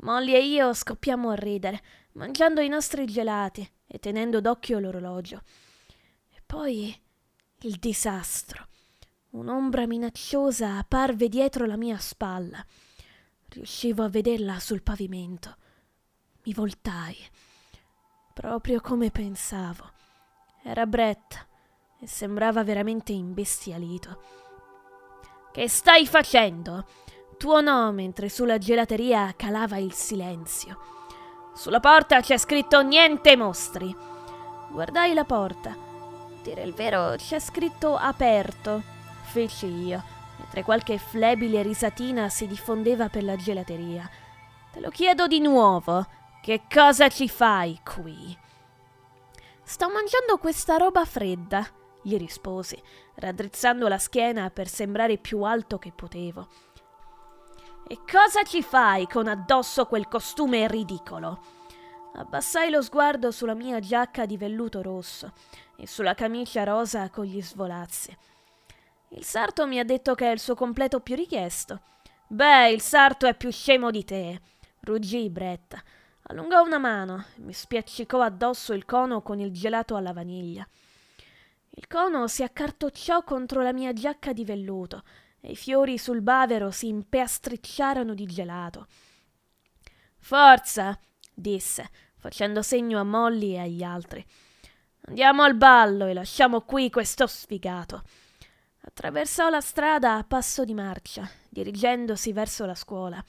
Molly e io scoppiamo a ridere, mangiando i nostri gelati e tenendo d'occhio l'orologio. Poi il disastro. Un'ombra minacciosa apparve dietro la mia spalla. Riuscivo a vederla sul pavimento. Mi voltai. Proprio come pensavo. Era Brett e sembrava veramente imbestialito. Che stai facendo? Tuonò mentre sulla gelateria calava il silenzio. Sulla porta c'è scritto niente mostri. Guardai la porta dire il vero, c'è scritto aperto, feci io, mentre qualche flebile risatina si diffondeva per la gelateria. Te lo chiedo di nuovo, che cosa ci fai qui? Sto mangiando questa roba fredda, gli risposi, raddrizzando la schiena per sembrare più alto che potevo. E cosa ci fai con addosso quel costume ridicolo? Abbassai lo sguardo sulla mia giacca di velluto rosso e sulla camicia rosa con gli svolazzi. Il sarto mi ha detto che è il suo completo più richiesto. Beh, il sarto è più scemo di te, ruggì Bretta. Allungò una mano e mi spiaccicò addosso il cono con il gelato alla vaniglia. Il cono si accartocciò contro la mia giacca di velluto e i fiori sul bavero si impeastricciarono di gelato. Forza, disse, facendo segno a Molly e agli altri. Andiamo al ballo e lasciamo qui questo sfigato. Attraversò la strada a passo di marcia, dirigendosi verso la scuola.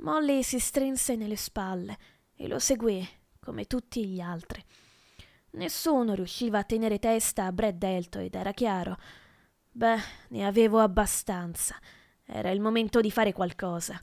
Molly si strinse nelle spalle e lo seguì, come tutti gli altri. Nessuno riusciva a tenere testa a Brad Delto ed era chiaro. Beh, ne avevo abbastanza. Era il momento di fare qualcosa.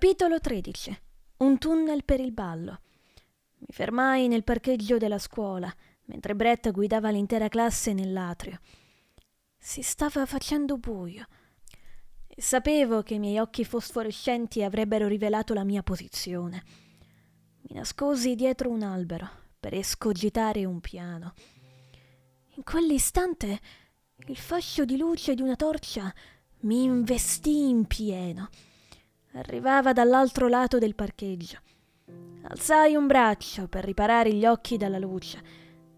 Capitolo 13 Un tunnel per il ballo. Mi fermai nel parcheggio della scuola, mentre Brett guidava l'intera classe nell'atrio. Si stava facendo buio e sapevo che i miei occhi fosforescenti avrebbero rivelato la mia posizione. Mi nascosi dietro un albero per escogitare un piano. In quell'istante il fascio di luce di una torcia mi investì in pieno. Arrivava dall'altro lato del parcheggio. Alzai un braccio per riparare gli occhi dalla luce,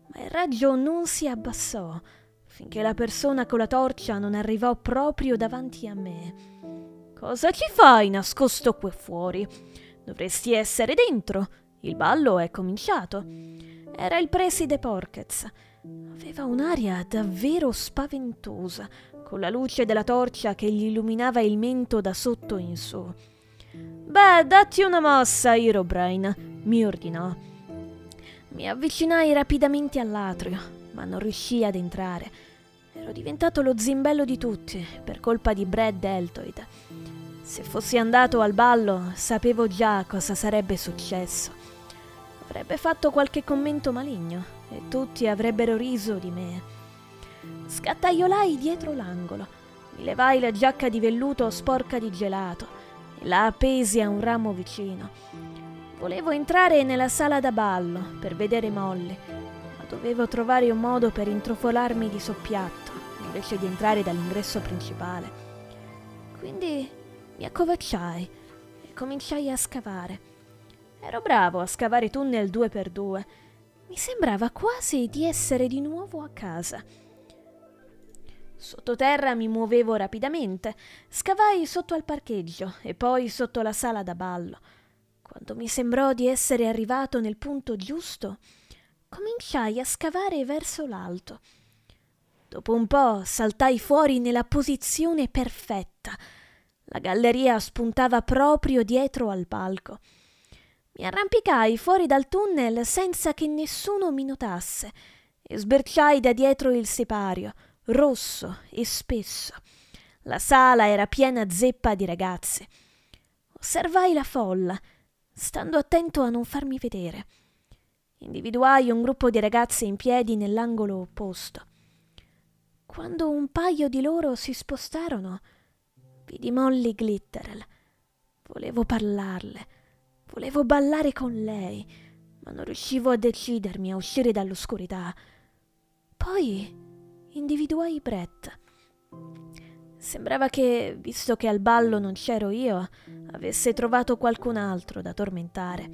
ma il raggio non si abbassò finché la persona con la torcia non arrivò proprio davanti a me. Cosa ci fai nascosto qui fuori? Dovresti essere dentro. Il ballo è cominciato. Era il preside Porkez. Aveva un'aria davvero spaventosa, con la luce della torcia che gli illuminava il mento da sotto in su. Beh, datti una mossa, Herobrine, mi ordinò. Mi avvicinai rapidamente all'atrio, ma non riuscii ad entrare. Ero diventato lo zimbello di tutti per colpa di Brad Deltoid. Se fossi andato al ballo, sapevo già cosa sarebbe successo. Avrebbe fatto qualche commento maligno e tutti avrebbero riso di me. Scattaiolai dietro l'angolo, mi levai la giacca di velluto sporca di gelato la appesi a un ramo vicino. Volevo entrare nella sala da ballo per vedere Molly, ma dovevo trovare un modo per introfolarmi di soppiatto invece di entrare dall'ingresso principale. Quindi mi accovacciai e cominciai a scavare. Ero bravo a scavare tunnel due per due. Mi sembrava quasi di essere di nuovo a casa. Sottoterra mi muovevo rapidamente, scavai sotto al parcheggio e poi sotto la sala da ballo. Quando mi sembrò di essere arrivato nel punto giusto, cominciai a scavare verso l'alto. Dopo un po' saltai fuori nella posizione perfetta. La galleria spuntava proprio dietro al palco. Mi arrampicai fuori dal tunnel senza che nessuno mi notasse e sberciai da dietro il sipario, rosso e spesso. La sala era piena zeppa di ragazze. Osservai la folla, stando attento a non farmi vedere. Individuai un gruppo di ragazze in piedi nell'angolo opposto. Quando un paio di loro si spostarono, vidi Molly Glitterel. Volevo parlarle Volevo ballare con lei, ma non riuscivo a decidermi a uscire dall'oscurità. Poi individuai Brett. Sembrava che, visto che al ballo non c'ero io, avesse trovato qualcun altro da tormentare.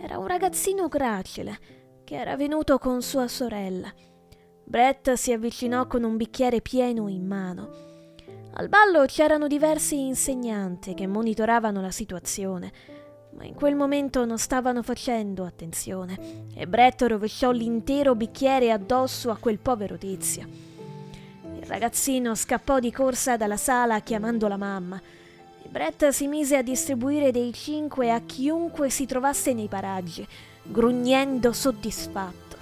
Era un ragazzino gracile che era venuto con sua sorella. Brett si avvicinò con un bicchiere pieno in mano. Al ballo c'erano diversi insegnanti che monitoravano la situazione ma in quel momento non stavano facendo attenzione e Brett rovesciò l'intero bicchiere addosso a quel povero tizio. Il ragazzino scappò di corsa dalla sala chiamando la mamma e Brett si mise a distribuire dei cinque a chiunque si trovasse nei paraggi, grugnendo soddisfatto.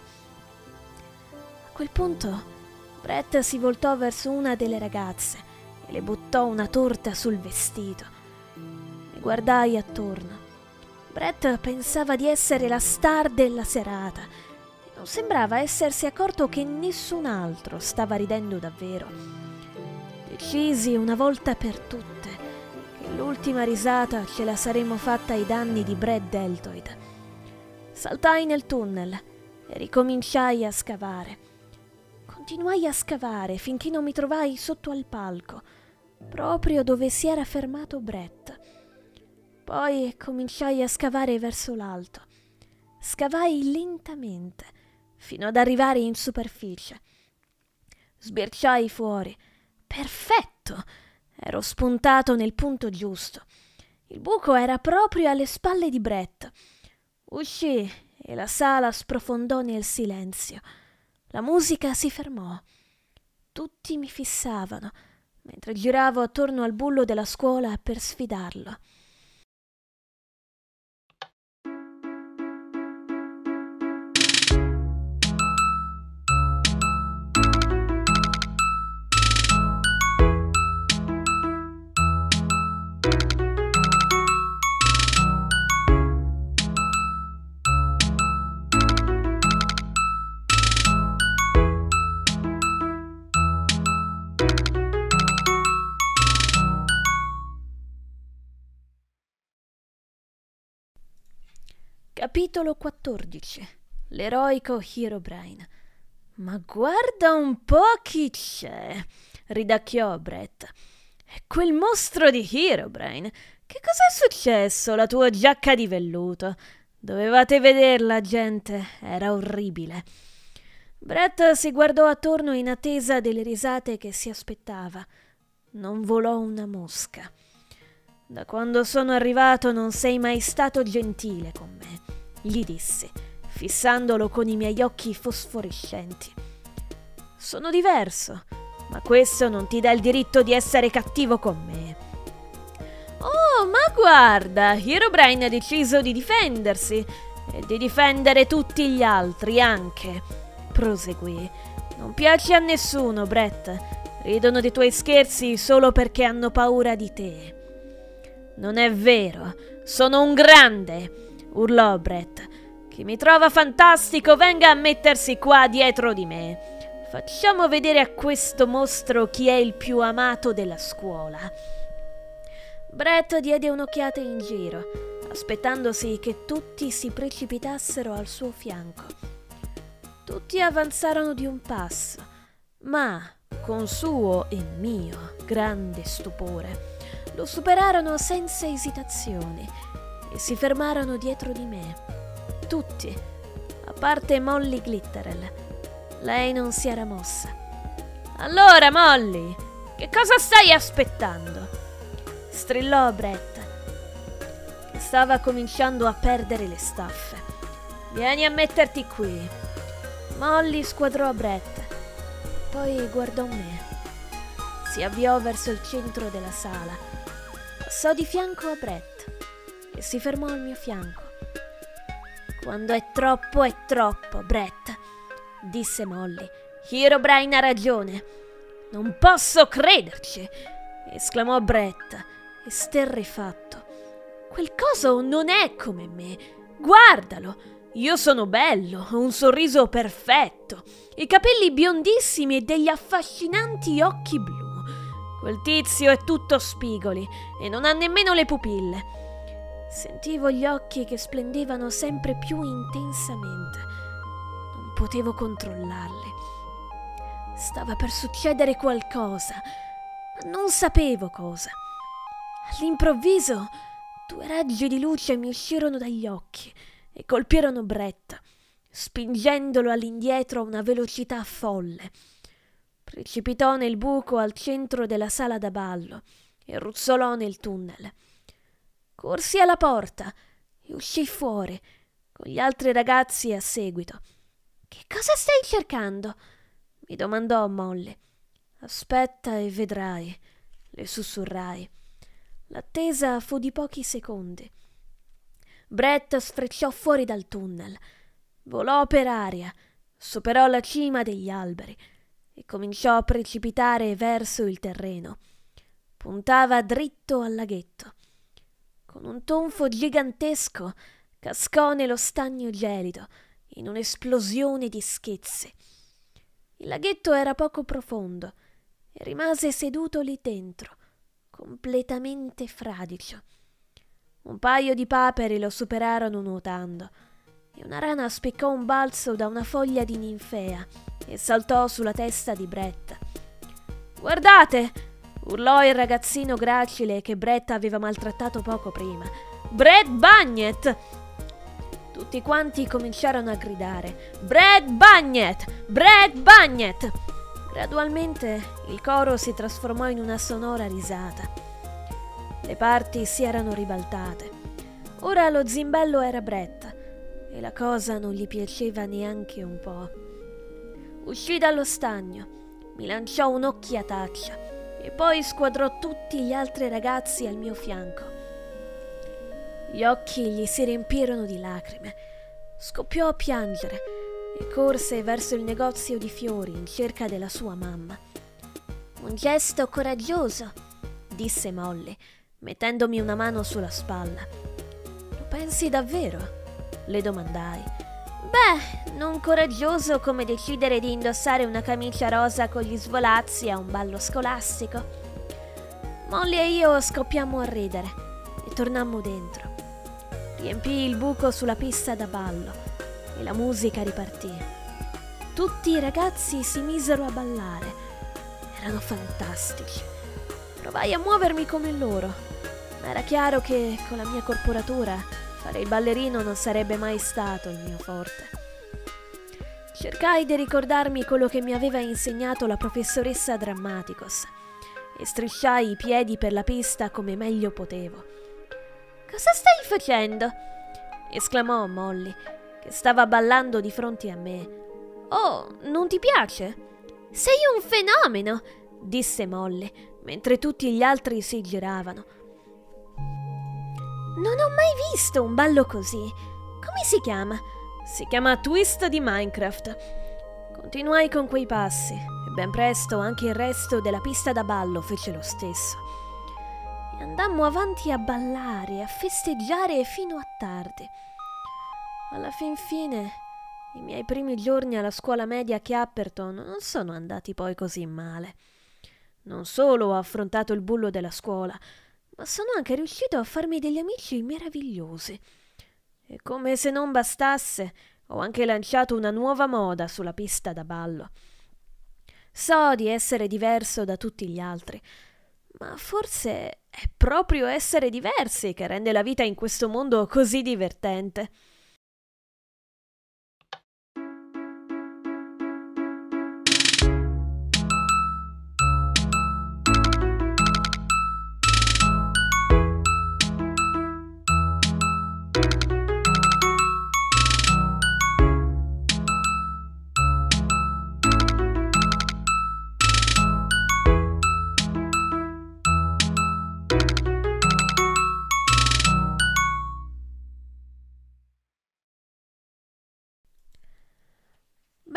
A quel punto Brett si voltò verso una delle ragazze e le buttò una torta sul vestito. Mi guardai attorno Brett pensava di essere la star della serata e non sembrava essersi accorto che nessun altro stava ridendo davvero. Decisi una volta per tutte che l'ultima risata ce la saremmo fatta ai danni di Brad Deltoid. Saltai nel tunnel e ricominciai a scavare. Continuai a scavare finché non mi trovai sotto al palco, proprio dove si era fermato Brett. Poi cominciai a scavare verso l'alto. Scavai lentamente, fino ad arrivare in superficie. Sbirciai fuori. Perfetto! Ero spuntato nel punto giusto. Il buco era proprio alle spalle di Brett. Uscì e la sala sprofondò nel silenzio. La musica si fermò. Tutti mi fissavano, mentre giravo attorno al bullo della scuola per sfidarlo. Capitolo 14 L'eroico Herobrine Ma guarda un po' chi c'è! ridacchiò Brett. Quel mostro di Herobrine. Che cos'è successo? La tua giacca di velluto. Dovevate vederla, gente. Era orribile. Brett si guardò attorno in attesa delle risate che si aspettava. Non volò una mosca. Da quando sono arrivato non sei mai stato gentile con me, gli dissi, fissandolo con i miei occhi fosforescenti. Sono diverso, ma questo non ti dà il diritto di essere cattivo con me. Oh, ma guarda, Herobrine ha deciso di difendersi e di difendere tutti gli altri anche. Proseguì. Non piace a nessuno, Brett. Ridono dei tuoi scherzi solo perché hanno paura di te. Non è vero, sono un grande, urlò Brett. Chi mi trova fantastico venga a mettersi qua dietro di me. Facciamo vedere a questo mostro chi è il più amato della scuola. Brett diede un'occhiata in giro, aspettandosi che tutti si precipitassero al suo fianco. Tutti avanzarono di un passo, ma con suo e mio grande stupore lo superarono senza esitazioni e si fermarono dietro di me. Tutti, a parte Molly Glitterell. Lei non si era mossa. Allora, Molly, che cosa stai aspettando? strillò Brett, stava cominciando a perdere le staffe. Vieni a metterti qui. Molly squadrò Brett, poi guardò me. Si avviò verso il centro della sala Passò di fianco a Brett si fermò al mio fianco. Quando è troppo, è troppo, Brett, disse Molly. Herobrine ha ragione. Non posso crederci, esclamò Brett, esterrefatto. Quel coso non è come me. Guardalo, io sono bello, ho un sorriso perfetto, i capelli biondissimi e degli affascinanti occhi blu. Quel tizio è tutto spigoli e non ha nemmeno le pupille. Sentivo gli occhi che splendevano sempre più intensamente. Non potevo controllarli. Stava per succedere qualcosa, ma non sapevo cosa. All'improvviso due raggi di luce mi uscirono dagli occhi e colpirono Brett, spingendolo all'indietro a una velocità folle. Precipitò nel buco al centro della sala da ballo e ruzzolò nel tunnel. Corsi alla porta e uscì fuori, con gli altri ragazzi a seguito. Che cosa stai cercando? mi domandò Molly. Aspetta e vedrai, le sussurrai. L'attesa fu di pochi secondi. Brett sfrecciò fuori dal tunnel, volò per aria, superò la cima degli alberi e cominciò a precipitare verso il terreno. Puntava dritto al laghetto. Con un tonfo gigantesco cascò nello stagno gelido in un'esplosione di schizzi. Il laghetto era poco profondo e rimase seduto lì dentro, completamente fradicio. Un paio di paperi lo superarono nuotando e una rana spiccò un balzo da una foglia di ninfea e saltò sulla testa di Brett. Guardate! Urlò il ragazzino gracile che Brett aveva maltrattato poco prima. Brett Bagnet! Tutti quanti cominciarono a gridare: Brett Bagnet! Brett Bagnet! Gradualmente il coro si trasformò in una sonora risata. Le parti si erano ribaltate. Ora lo zimbello era Brett e la cosa non gli piaceva neanche un po'. Uscì dallo stagno, mi lanciò un'occhiataccia e poi squadrò tutti gli altri ragazzi al mio fianco. Gli occhi gli si riempirono di lacrime. Scoppiò a piangere e corse verso il negozio di fiori in cerca della sua mamma. Un gesto coraggioso, disse Molly, mettendomi una mano sulla spalla. Lo pensi davvero? le domandai. Beh, non coraggioso come decidere di indossare una camicia rosa con gli svolazzi a un ballo scolastico. Molly e io scoppiammo a ridere e tornammo dentro. Riempì il buco sulla pista da ballo e la musica ripartì. Tutti i ragazzi si misero a ballare. Erano fantastici. Provai a muovermi come loro, ma era chiaro che con la mia corporatura fare il ballerino non sarebbe mai stato il mio forte. Cercai di ricordarmi quello che mi aveva insegnato la professoressa Drammaticos e strisciai i piedi per la pista come meglio potevo. Cosa stai facendo? esclamò Molly, che stava ballando di fronte a me. Oh, non ti piace? Sei un fenomeno, disse Molly, mentre tutti gli altri si giravano. Non ho mai visto un ballo così. Come si chiama? Si chiama Twist di Minecraft. Continuai con quei passi e ben presto anche il resto della pista da ballo fece lo stesso. E andammo avanti a ballare, a festeggiare fino a tardi. Alla fin fine, i miei primi giorni alla scuola media a Chiapperton non sono andati poi così male. Non solo ho affrontato il bullo della scuola, ma sono anche riuscito a farmi degli amici meravigliosi. E come se non bastasse, ho anche lanciato una nuova moda sulla pista da ballo. So di essere diverso da tutti gli altri, ma forse è proprio essere diversi che rende la vita in questo mondo così divertente.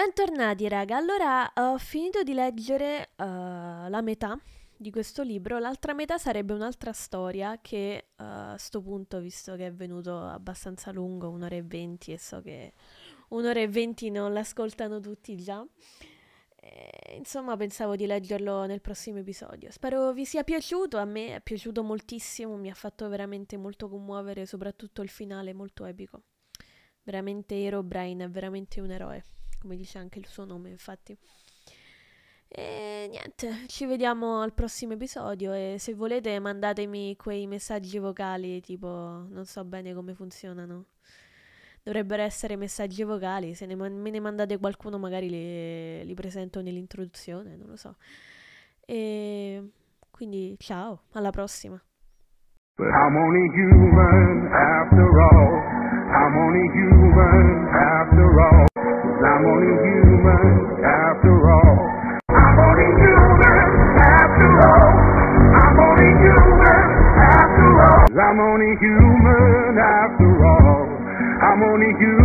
Bentornati raga, allora ho finito di leggere uh, la metà di questo libro, l'altra metà sarebbe un'altra storia che uh, a sto punto, visto che è venuto abbastanza lungo, un'ora e venti e so che un'ora e venti non l'ascoltano tutti già, e, insomma pensavo di leggerlo nel prossimo episodio. Spero vi sia piaciuto, a me è piaciuto moltissimo, mi ha fatto veramente molto commuovere, soprattutto il finale molto epico. Veramente Hero Brain è veramente un eroe come dice anche il suo nome, infatti. E niente, ci vediamo al prossimo episodio e se volete mandatemi quei messaggi vocali, tipo non so bene come funzionano. Dovrebbero essere messaggi vocali, se ne me ne mandate qualcuno magari li, li presento nell'introduzione, non lo so. E quindi ciao, alla prossima. But I'm only human after all. I'm only human after all. I'm only human after all. I'm only human after all. I'm only human after all. I'm only human after all. I'm only human.